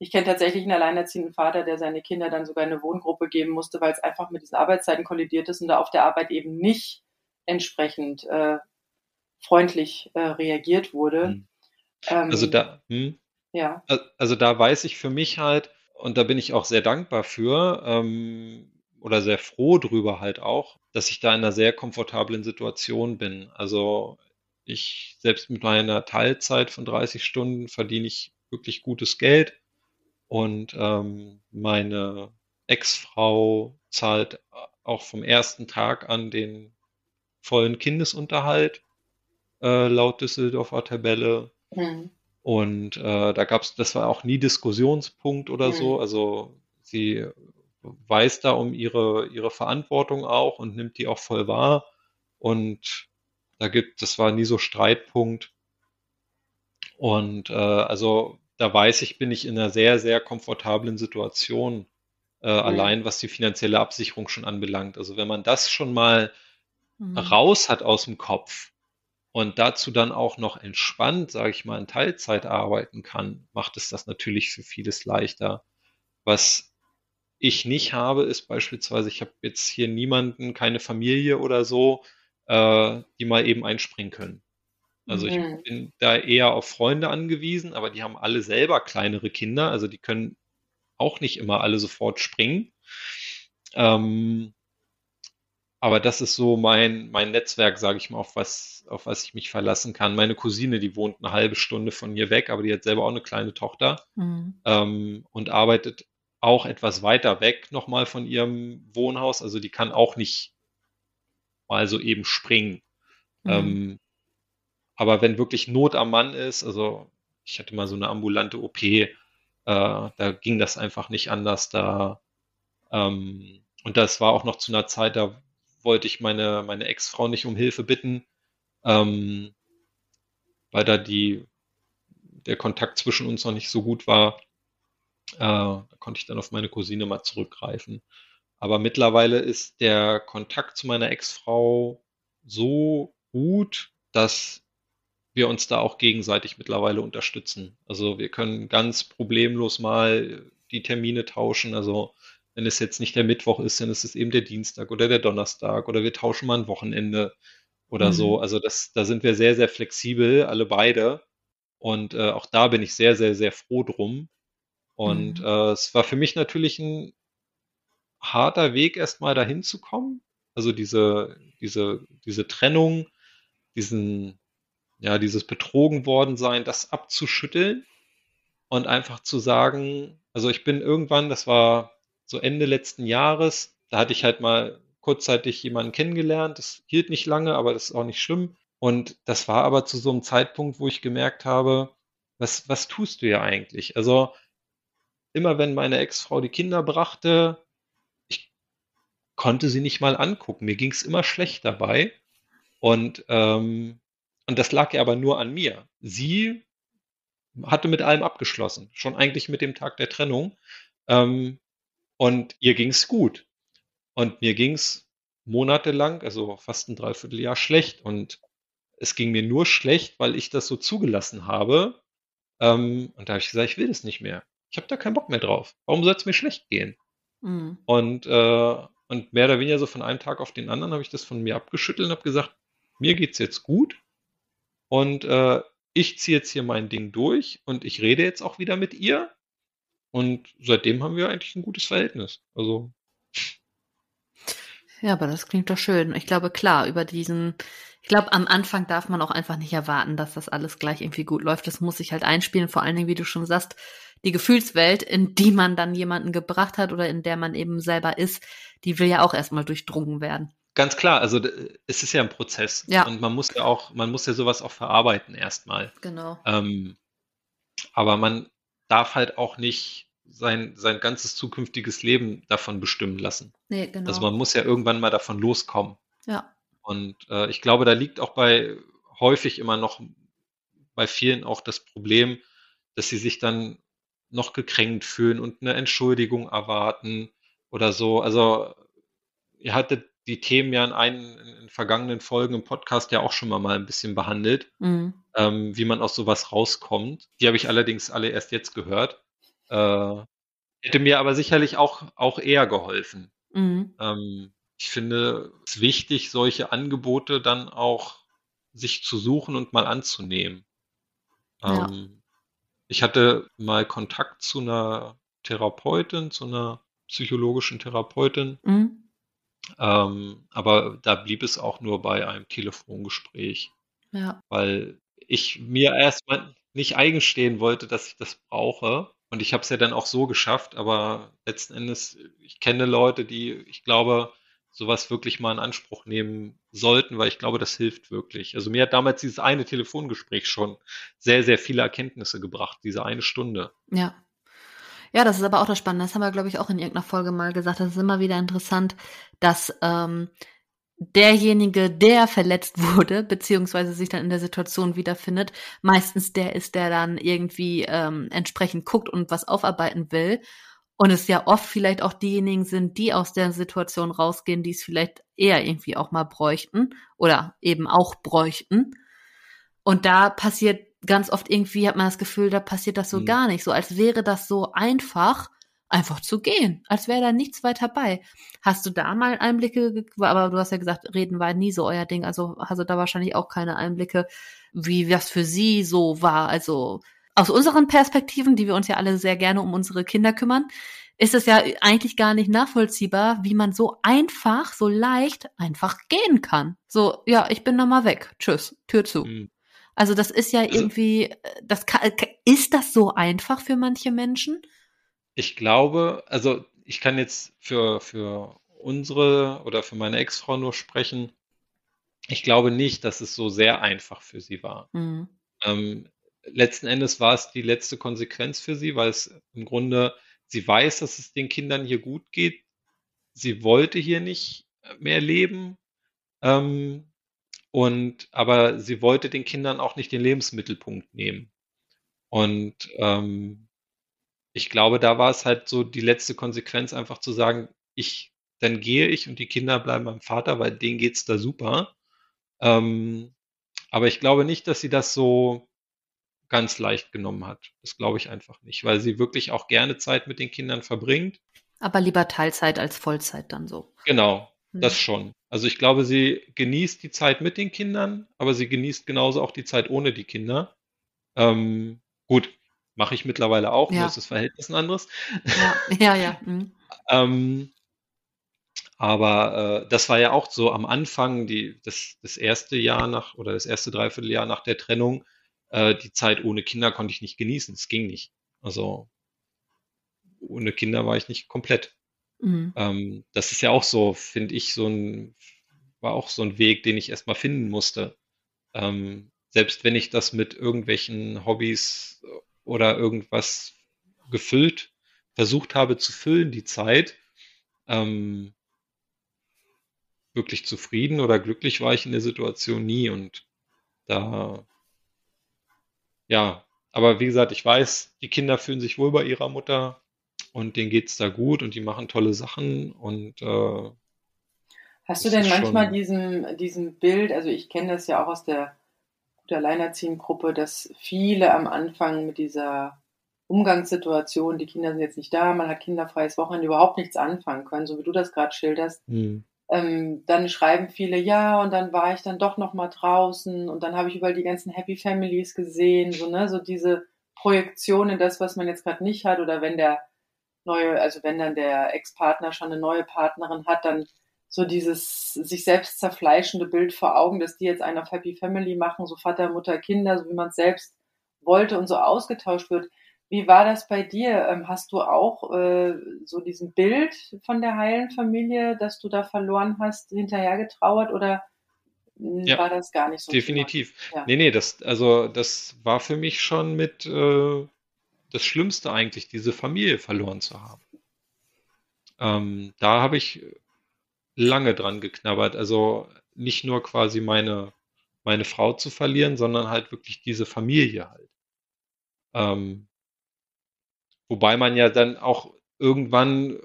B: ich kenne tatsächlich einen alleinerziehenden Vater, der seine Kinder dann sogar in eine Wohngruppe geben musste, weil es einfach mit diesen Arbeitszeiten kollidiert ist und da auf der Arbeit eben nicht entsprechend äh, freundlich äh, reagiert wurde. Hm.
C: Ähm, also da, hm? ja. Also da weiß ich für mich halt, und da bin ich auch sehr dankbar für, ähm, oder sehr froh drüber halt auch, dass ich da in einer sehr komfortablen Situation bin. Also ich selbst mit meiner Teilzeit von 30 Stunden verdiene ich wirklich gutes Geld und ähm, meine Ex-Frau zahlt auch vom ersten Tag an den vollen Kindesunterhalt äh, laut Düsseldorfer Tabelle. Mhm. Und äh, da gab es, das war auch nie Diskussionspunkt oder mhm. so. Also sie weiß da um ihre, ihre Verantwortung auch und nimmt die auch voll wahr. Und da gibt, das war nie so Streitpunkt. Und äh, also da weiß ich, bin ich in einer sehr, sehr komfortablen Situation, äh, mhm. allein was die finanzielle Absicherung schon anbelangt. Also wenn man das schon mal mhm. raus hat aus dem Kopf und dazu dann auch noch entspannt, sage ich mal, in Teilzeit arbeiten kann, macht es das natürlich für vieles leichter. Was ich nicht habe, ist beispielsweise, ich habe jetzt hier niemanden, keine Familie oder so, äh, die mal eben einspringen können. Also ich mhm. bin da eher auf Freunde angewiesen, aber die haben alle selber kleinere Kinder, also die können auch nicht immer alle sofort springen. Ähm, aber das ist so mein, mein Netzwerk, sage ich mal, auf was, auf was ich mich verlassen kann. Meine Cousine, die wohnt eine halbe Stunde von hier weg, aber die hat selber auch eine kleine Tochter mhm. ähm, und arbeitet auch etwas weiter weg nochmal von ihrem Wohnhaus. Also die kann auch nicht mal so eben springen. Mhm. Ähm, aber wenn wirklich Not am Mann ist, also ich hatte mal so eine ambulante OP, äh, da ging das einfach nicht anders. Da ähm, und das war auch noch zu einer Zeit, da wollte ich meine, meine Ex-Frau nicht um Hilfe bitten, ähm, weil da die, der Kontakt zwischen uns noch nicht so gut war. Äh, da konnte ich dann auf meine Cousine mal zurückgreifen. Aber mittlerweile ist der Kontakt zu meiner Ex-Frau so gut, dass wir uns da auch gegenseitig mittlerweile unterstützen. Also wir können ganz problemlos mal die Termine tauschen. Also wenn es jetzt nicht der Mittwoch ist, dann ist es eben der Dienstag oder der Donnerstag oder wir tauschen mal ein Wochenende oder mhm. so. Also das, da sind wir sehr, sehr flexibel, alle beide. Und äh, auch da bin ich sehr, sehr, sehr froh drum. Und mhm. äh, es war für mich natürlich ein harter Weg, erstmal dahin zu kommen. Also diese, diese, diese Trennung, diesen, ja, dieses betrogen worden sein, das abzuschütteln und einfach zu sagen, also ich bin irgendwann, das war so Ende letzten Jahres. Da hatte ich halt mal kurzzeitig jemanden kennengelernt. Das hielt nicht lange, aber das ist auch nicht schlimm. Und das war aber zu so einem Zeitpunkt, wo ich gemerkt habe, was, was tust du ja eigentlich? Also immer wenn meine Ex-Frau die Kinder brachte, ich konnte sie nicht mal angucken. Mir ging es immer schlecht dabei. Und, ähm, und das lag ja aber nur an mir. Sie hatte mit allem abgeschlossen, schon eigentlich mit dem Tag der Trennung. Ähm, und ihr ging's gut. Und mir ging's monatelang, also fast ein Dreivierteljahr schlecht. Und es ging mir nur schlecht, weil ich das so zugelassen habe. Ähm, und da habe ich gesagt, ich will das nicht mehr. Ich habe da keinen Bock mehr drauf. Warum soll es mir schlecht gehen? Mhm. Und, äh, und mehr oder weniger so von einem Tag auf den anderen habe ich das von mir abgeschüttelt und habe gesagt, mir geht's jetzt gut. Und äh, ich ziehe jetzt hier mein Ding durch und ich rede jetzt auch wieder mit ihr. Und seitdem haben wir eigentlich ein gutes Verhältnis. Also.
A: Ja, aber das klingt doch schön. Ich glaube, klar, über diesen, ich glaube, am Anfang darf man auch einfach nicht erwarten, dass das alles gleich irgendwie gut läuft. Das muss sich halt einspielen. Vor allen Dingen, wie du schon sagst, die Gefühlswelt, in die man dann jemanden gebracht hat oder in der man eben selber ist, die will ja auch erstmal durchdrungen werden.
C: Ganz klar, also es ist ja ein Prozess. Ja. Und man muss ja auch, man muss ja sowas auch verarbeiten erstmal.
A: Genau.
C: Ähm, aber man, darf halt auch nicht sein, sein ganzes zukünftiges Leben davon bestimmen lassen. Nee, genau. Also man muss ja irgendwann mal davon loskommen.
A: Ja.
C: Und äh, ich glaube, da liegt auch bei häufig immer noch bei vielen auch das Problem, dass sie sich dann noch gekränkt fühlen und eine Entschuldigung erwarten oder so. Also ihr hattet die Themen ja in, einen, in vergangenen Folgen im Podcast ja auch schon mal, mal ein bisschen behandelt, mhm. ähm, wie man aus sowas rauskommt. Die habe ich allerdings alle erst jetzt gehört. Äh, hätte mir aber sicherlich auch, auch eher geholfen. Mhm. Ähm, ich finde es wichtig, solche Angebote dann auch sich zu suchen und mal anzunehmen. Ja. Ähm, ich hatte mal Kontakt zu einer Therapeutin, zu einer psychologischen Therapeutin. Mhm. Ähm, aber da blieb es auch nur bei einem Telefongespräch.
A: Ja.
C: Weil ich mir erstmal nicht eingestehen wollte, dass ich das brauche. Und ich habe es ja dann auch so geschafft, aber letzten Endes, ich kenne Leute, die, ich glaube, sowas wirklich mal in Anspruch nehmen sollten, weil ich glaube, das hilft wirklich. Also mir hat damals dieses eine Telefongespräch schon sehr, sehr viele Erkenntnisse gebracht, diese eine Stunde.
A: Ja. Ja, das ist aber auch das Spannende. Das haben wir, glaube ich, auch in irgendeiner Folge mal gesagt. Das ist immer wieder interessant, dass ähm, derjenige, der verletzt wurde, beziehungsweise sich dann in der Situation wiederfindet, meistens der ist, der dann irgendwie ähm, entsprechend guckt und was aufarbeiten will. Und es ja oft vielleicht auch diejenigen sind, die aus der Situation rausgehen, die es vielleicht eher irgendwie auch mal bräuchten oder eben auch bräuchten. Und da passiert ganz oft irgendwie, hat man das Gefühl, da passiert das so mhm. gar nicht. So als wäre das so einfach einfach zu gehen, als wäre da nichts weiter bei. Hast du da mal Einblicke, aber du hast ja gesagt, reden war nie so euer Ding, also hast du da wahrscheinlich auch keine Einblicke, wie das für sie so war, also aus unseren Perspektiven, die wir uns ja alle sehr gerne um unsere Kinder kümmern, ist es ja eigentlich gar nicht nachvollziehbar, wie man so einfach, so leicht einfach gehen kann. So, ja, ich bin nochmal weg. Tschüss, Tür zu. Mhm. Also das ist ja also irgendwie, das kann, ist das so einfach für manche Menschen?
C: Ich glaube, also ich kann jetzt für, für unsere oder für meine Ex-Frau nur sprechen. Ich glaube nicht, dass es so sehr einfach für sie war. Mhm. Ähm, letzten Endes war es die letzte Konsequenz für sie, weil es im Grunde, sie weiß, dass es den Kindern hier gut geht. Sie wollte hier nicht mehr leben. Ähm, und, aber sie wollte den Kindern auch nicht den Lebensmittelpunkt nehmen. Und ähm, ich glaube, da war es halt so die letzte Konsequenz, einfach zu sagen, ich, dann gehe ich und die Kinder bleiben beim Vater, weil denen geht's da super. Ähm, aber ich glaube nicht, dass sie das so ganz leicht genommen hat. Das glaube ich einfach nicht, weil sie wirklich auch gerne Zeit mit den Kindern verbringt.
A: Aber lieber Teilzeit als Vollzeit dann so.
C: Genau, hm. das schon. Also ich glaube, sie genießt die Zeit mit den Kindern, aber sie genießt genauso auch die Zeit ohne die Kinder. Ähm, gut, mache ich mittlerweile auch, ja. nur ist das Verhältnis ein anderes.
A: Ja, ja, ja. Mhm.
C: ähm, aber äh, das war ja auch so am Anfang, die, das, das erste Jahr nach oder das erste Dreivierteljahr nach der Trennung, äh, die Zeit ohne Kinder konnte ich nicht genießen. Es ging nicht. Also ohne Kinder war ich nicht komplett. Mhm. Ähm, das ist ja auch so, finde ich, so ein, war auch so ein Weg, den ich erstmal finden musste. Ähm, selbst wenn ich das mit irgendwelchen Hobbys oder irgendwas gefüllt, versucht habe zu füllen, die Zeit, ähm, wirklich zufrieden oder glücklich war ich in der Situation nie und da ja, aber wie gesagt, ich weiß, die Kinder fühlen sich wohl bei ihrer Mutter und denen geht's da gut und die machen tolle Sachen und äh,
B: Hast du denn manchmal diesem, diesem Bild, also ich kenne das ja auch aus der Gut Alleinerziehend-Gruppe, dass viele am Anfang mit dieser Umgangssituation, die Kinder sind jetzt nicht da, man hat kinderfreies Wochenende, überhaupt nichts anfangen können, so wie du das gerade schilderst. Hm ähm, dann schreiben viele, ja, und dann war ich dann doch noch mal draußen und dann habe ich überall die ganzen Happy Families gesehen, so, ne, so diese Projektion in das, was man jetzt gerade nicht hat oder wenn der neue, also wenn dann der Ex-Partner schon eine neue Partnerin hat, dann so dieses sich selbst zerfleischende Bild vor Augen, dass die jetzt einen auf Happy Family machen, so Vater, Mutter, Kinder, so wie man es selbst wollte und so ausgetauscht wird. Wie war das bei dir? Ähm, hast du auch äh, so diesen Bild von der heilen Familie, das du da verloren hast, hinterher getrauert oder hm, ja, war das gar nicht so?
C: Definitiv. Ja. Nee, nee, das, also das war für mich schon mit äh, das Schlimmste eigentlich, diese Familie verloren zu haben. Ähm, da habe ich lange dran geknabbert. Also nicht nur quasi meine, meine Frau zu verlieren, sondern halt wirklich diese Familie halt. Ähm, Wobei man ja dann auch irgendwann,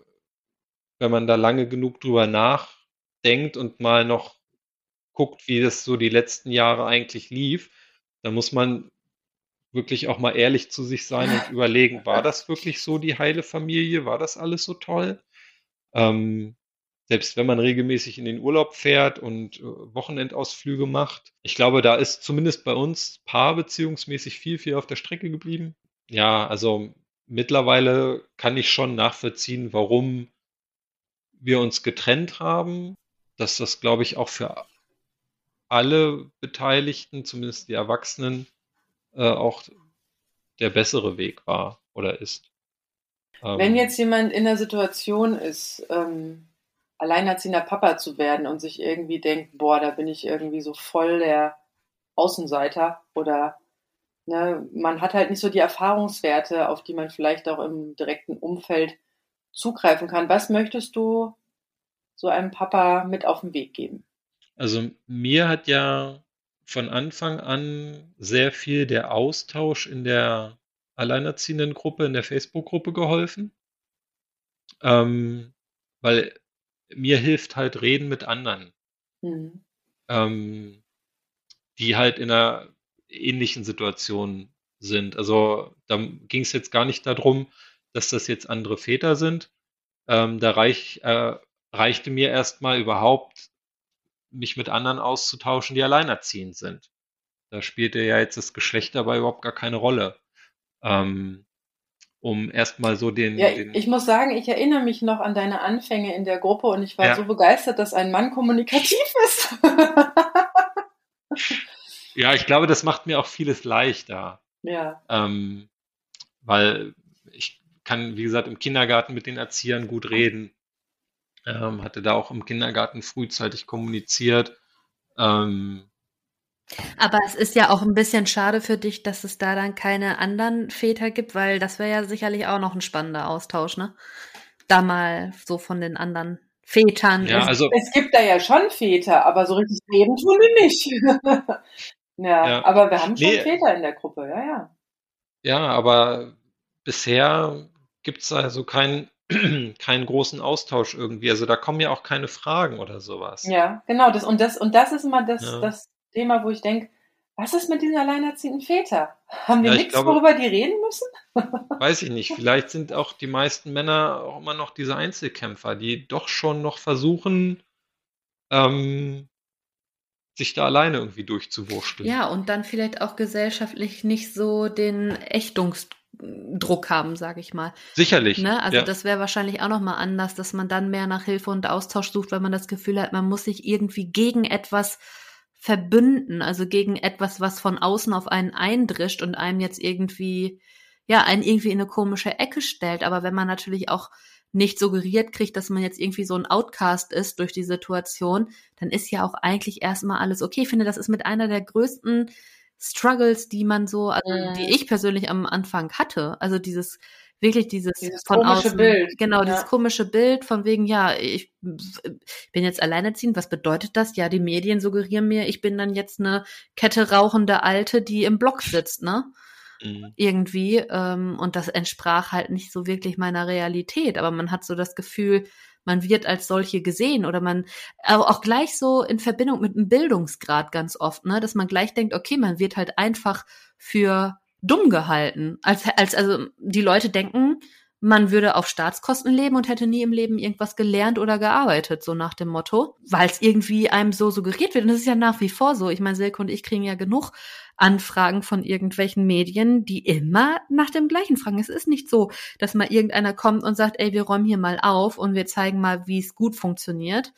C: wenn man da lange genug drüber nachdenkt und mal noch guckt, wie das so die letzten Jahre eigentlich lief, dann muss man wirklich auch mal ehrlich zu sich sein und überlegen, war das wirklich so die heile Familie? War das alles so toll? Ähm, selbst wenn man regelmäßig in den Urlaub fährt und äh, Wochenendausflüge macht. Ich glaube, da ist zumindest bei uns paarbeziehungsmäßig viel, viel auf der Strecke geblieben. Ja, also mittlerweile kann ich schon nachvollziehen, warum wir uns getrennt haben, dass das, glaube ich, auch für alle Beteiligten, zumindest die Erwachsenen, äh, auch der bessere Weg war oder ist.
B: Ähm, Wenn jetzt jemand in der Situation ist, ähm, alleinerziehender Papa zu werden und sich irgendwie denkt, boah, da bin ich irgendwie so voll der Außenseiter oder Ne, man hat halt nicht so die Erfahrungswerte, auf die man vielleicht auch im direkten Umfeld zugreifen kann. Was möchtest du so einem Papa mit auf den Weg geben?
C: Also mir hat ja von Anfang an sehr viel der Austausch in der alleinerziehenden Gruppe, in der Facebook-Gruppe geholfen. Ähm, weil mir hilft halt Reden mit anderen, mhm. ähm, die halt in einer ähnlichen Situationen sind. Also da ging es jetzt gar nicht darum, dass das jetzt andere Väter sind. Ähm, da reich, äh, reichte mir erstmal überhaupt, mich mit anderen auszutauschen, die alleinerziehend sind. Da spielte ja jetzt das Geschlecht dabei überhaupt gar keine Rolle. ähm, um erstmal so den,
B: ja,
C: den,
B: Ich muss sagen, ich erinnere mich noch an deine Anfänge in der Gruppe und ich war ja. so begeistert, dass ein Mann kommunikativ ist.
C: ja, ich glaube, das macht mir auch vieles leichter.
B: Ja.
C: Ähm, weil ich kann, wie gesagt, im Kindergarten mit den Erziehern gut reden. Ähm, hatte da auch im Kindergarten frühzeitig kommuniziert. Ähm,
A: aber es ist ja auch ein bisschen schade für dich, dass es da dann keine anderen Väter gibt, weil das wäre ja sicherlich auch noch ein spannender Austausch, ne? Da mal so von den anderen Vätern.
C: Ja, also
B: es gibt da ja schon Väter, aber so richtig reden tun die nicht. ja, ja, aber wir haben schon nee, Väter in der Gruppe, ja, ja.
C: Ja, aber bisher gibt es also keinen keinen großen Austausch irgendwie. Also da kommen ja auch keine Fragen oder sowas.
B: Ja, genau. Das, und, das, und das ist immer das, ja. das Thema, wo ich denke, was ist mit diesen alleinerziehenden Vätern? Haben die ja, nichts, glaube, worüber die reden müssen?
C: weiß ich nicht. Vielleicht sind auch die meisten Männer auch immer noch diese Einzelkämpfer, die doch schon noch versuchen, ähm, sich da alleine irgendwie durchzuwurschteln.
A: Ja, und dann vielleicht auch gesellschaftlich nicht so den Ächtungsdruck haben, sage ich mal.
C: Sicherlich.
A: Ne? Also ja. das wäre wahrscheinlich auch nochmal anders, dass man dann mehr nach Hilfe und Austausch sucht, weil man das Gefühl hat, man muss sich irgendwie gegen etwas verbünden, also gegen etwas, was von außen auf einen eindrischt und einem jetzt irgendwie, ja, einen irgendwie in eine komische Ecke stellt. Aber wenn man natürlich auch nicht suggeriert kriegt, dass man jetzt irgendwie so ein Outcast ist durch die Situation, dann ist ja auch eigentlich erstmal alles okay. Ich finde, das ist mit einer der größten Struggles, die man so, also die ich persönlich am Anfang hatte. Also dieses wirklich dieses,
B: dieses von außen, Bild.
A: genau, ja. dieses komische Bild von wegen, ja, ich bin jetzt alleinerziehend, was bedeutet das? Ja, die Medien suggerieren mir, ich bin dann jetzt eine Kette rauchende Alte, die im Block sitzt, ne? Mhm. Irgendwie, ähm, und das entsprach halt nicht so wirklich meiner Realität, aber man hat so das Gefühl, man wird als solche gesehen oder man auch gleich so in Verbindung mit einem Bildungsgrad ganz oft, ne, dass man gleich denkt, okay, man wird halt einfach für dumm gehalten. Als, als also die Leute denken, man würde auf Staatskosten leben und hätte nie im Leben irgendwas gelernt oder gearbeitet, so nach dem Motto, weil es irgendwie einem so suggeriert wird. Und das ist ja nach wie vor so. Ich meine, Silke und ich kriegen ja genug Anfragen von irgendwelchen Medien, die immer nach dem gleichen fragen. Es ist nicht so, dass mal irgendeiner kommt und sagt, ey, wir räumen hier mal auf und wir zeigen mal, wie es gut funktioniert,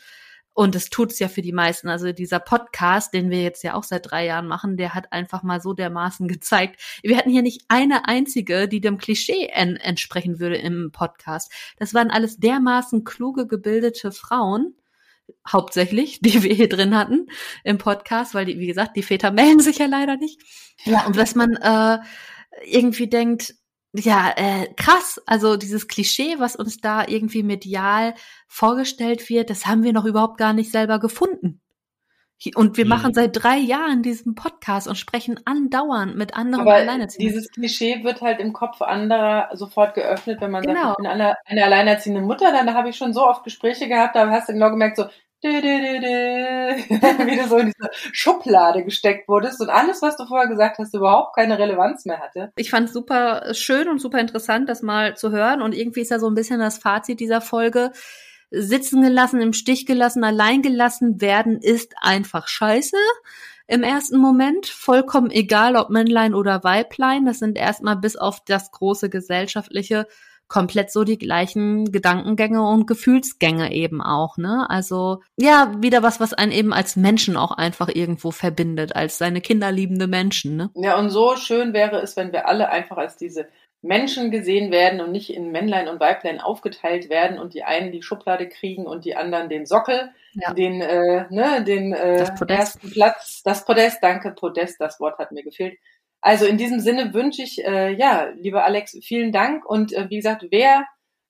A: und es tut's ja für die meisten. Also dieser Podcast, den wir jetzt ja auch seit drei Jahren machen, der hat einfach mal so dermaßen gezeigt. Wir hatten hier nicht eine einzige, die dem Klischee en entsprechen würde im Podcast. Das waren alles dermaßen kluge, gebildete Frauen, hauptsächlich, die wir hier drin hatten im Podcast, weil die, wie gesagt, die Väter melden sich ja leider nicht. Ja, und dass man äh, irgendwie denkt, ja, äh, krass. Also dieses Klischee, was uns da irgendwie medial vorgestellt wird, das haben wir noch überhaupt gar nicht selber gefunden. Und wir mhm. machen seit drei Jahren diesen Podcast und sprechen andauernd mit anderen
B: Aber Alleinerziehenden. Dieses Klischee wird halt im Kopf anderer sofort geöffnet, wenn man genau. sagt, ich bin eine, eine alleinerziehende Mutter. Dann habe ich schon so oft Gespräche gehabt, da hast du genau gemerkt, so, wie du so in diese Schublade gesteckt wurdest und alles, was du vorher gesagt hast, überhaupt keine Relevanz mehr hatte.
A: Ich fand es super schön und super interessant, das mal zu hören und irgendwie ist ja so ein bisschen das Fazit dieser Folge. Sitzen gelassen, im Stich gelassen, allein gelassen werden ist einfach scheiße im ersten Moment. Vollkommen egal, ob Männlein oder Weiblein. Das sind erstmal bis auf das große gesellschaftliche komplett so die gleichen Gedankengänge und Gefühlsgänge eben auch, ne? Also ja, wieder was, was einen eben als Menschen auch einfach irgendwo verbindet, als seine kinderliebende Menschen, ne?
B: Ja, und so schön wäre es, wenn wir alle einfach als diese Menschen gesehen werden und nicht in Männlein und Weiblein aufgeteilt werden und die einen die Schublade kriegen und die anderen den Sockel, ja. den, äh, ne, den äh, ersten Platz, das Podest, danke, Podest, das Wort hat mir gefehlt. Also in diesem Sinne wünsche ich, äh, ja, lieber Alex, vielen Dank. Und äh, wie gesagt, wer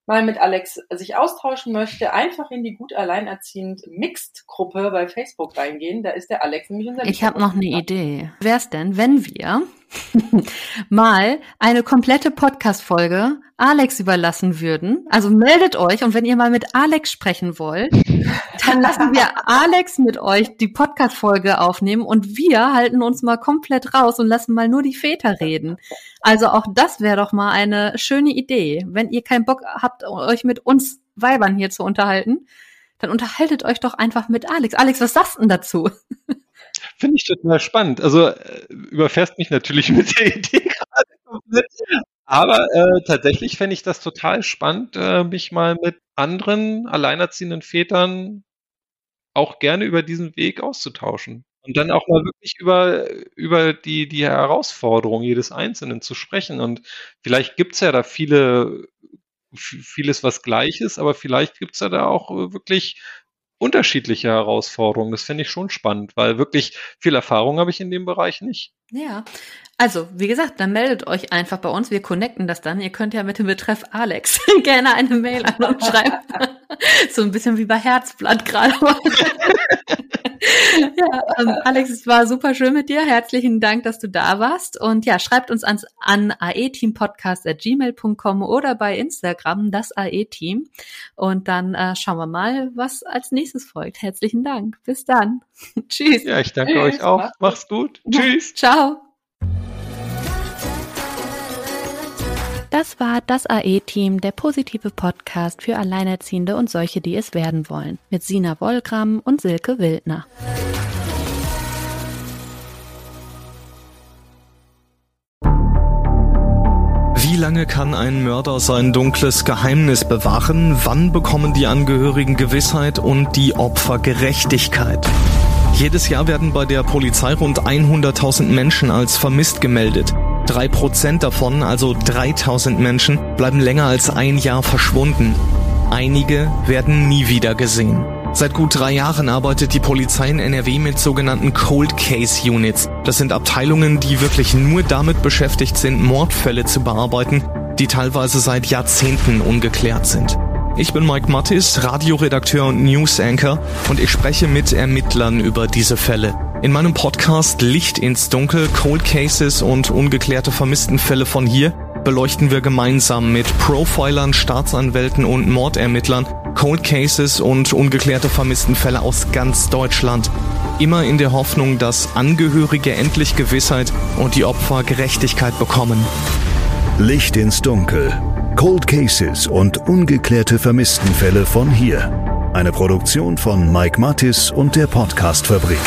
B: mal mit Alex sich austauschen möchte, einfach in die gut alleinerziehend Mixed Gruppe bei Facebook reingehen. Da ist der Alex nämlich unser
A: Ich habe noch eine Idee. Wär's denn, wenn wir mal eine komplette Podcast-Folge Alex überlassen würden? Also meldet euch und wenn ihr mal mit Alex sprechen wollt, dann lassen wir Alex mit euch die Podcast-Folge aufnehmen und wir halten uns mal komplett raus und lassen mal nur die Väter reden. Also auch das wäre doch mal eine schöne Idee. Wenn ihr keinen Bock habt, euch mit uns Weibern hier zu unterhalten, dann unterhaltet euch doch einfach mit Alex. Alex, was sagst du denn dazu?
C: Finde ich total spannend. Also äh, überfährst mich natürlich mit der Idee gerade. Aber äh, tatsächlich fände ich das total spannend, äh, mich mal mit anderen alleinerziehenden Vätern auch gerne über diesen Weg auszutauschen. Und dann auch mal wirklich über, über die, die Herausforderung jedes Einzelnen zu sprechen. Und vielleicht gibt's ja da viele, vieles was Gleiches, aber vielleicht gibt's ja da auch äh, wirklich unterschiedliche Herausforderungen. Das finde ich schon spannend, weil wirklich viel Erfahrung habe ich in dem Bereich nicht.
A: Ja, also wie gesagt, dann meldet euch einfach bei uns. Wir connecten das dann. Ihr könnt ja mit dem Betreff Alex gerne eine Mail an uns schreiben. so ein bisschen wie bei Herzblatt gerade. ja, ähm, Alex, es war super schön mit dir. Herzlichen Dank, dass du da warst. Und ja, schreibt uns ans, an aeteampodcast.gmail.com oder bei Instagram das AE-Team. Und dann äh, schauen wir mal, was als nächstes folgt. Herzlichen Dank. Bis dann. Tschüss.
C: Ja, ich danke Tschüss. euch auch. Mach's gut. Tschüss.
A: Ciao. Das war das AE-Team, der positive Podcast für Alleinerziehende und solche, die es werden wollen, mit Sina Wollgramm und Silke Wildner.
D: Wie lange kann ein Mörder sein dunkles Geheimnis bewahren? Wann bekommen die Angehörigen Gewissheit und die Opfer Gerechtigkeit? Jedes Jahr werden bei der Polizei rund 100.000 Menschen als vermisst gemeldet. Drei Prozent davon, also 3000 Menschen, bleiben länger als ein Jahr verschwunden. Einige werden nie wieder gesehen. Seit gut drei Jahren arbeitet die Polizei in NRW mit sogenannten Cold Case Units. Das sind Abteilungen, die wirklich nur damit beschäftigt sind, Mordfälle zu bearbeiten, die teilweise seit Jahrzehnten ungeklärt sind. Ich bin Mike Mattis, Radioredakteur und News Anchor und ich spreche mit Ermittlern über diese Fälle. In meinem Podcast Licht ins Dunkel, Cold Cases und ungeklärte Vermisstenfälle von hier beleuchten wir gemeinsam mit Profilern, Staatsanwälten und Mordermittlern Cold Cases und ungeklärte Vermisstenfälle aus ganz Deutschland. Immer in der Hoffnung, dass Angehörige endlich Gewissheit und die Opfer Gerechtigkeit bekommen.
E: Licht ins Dunkel. Cold Cases und ungeklärte Vermisstenfälle von hier. Eine Produktion von Mike Mattis und der Podcastfabrik.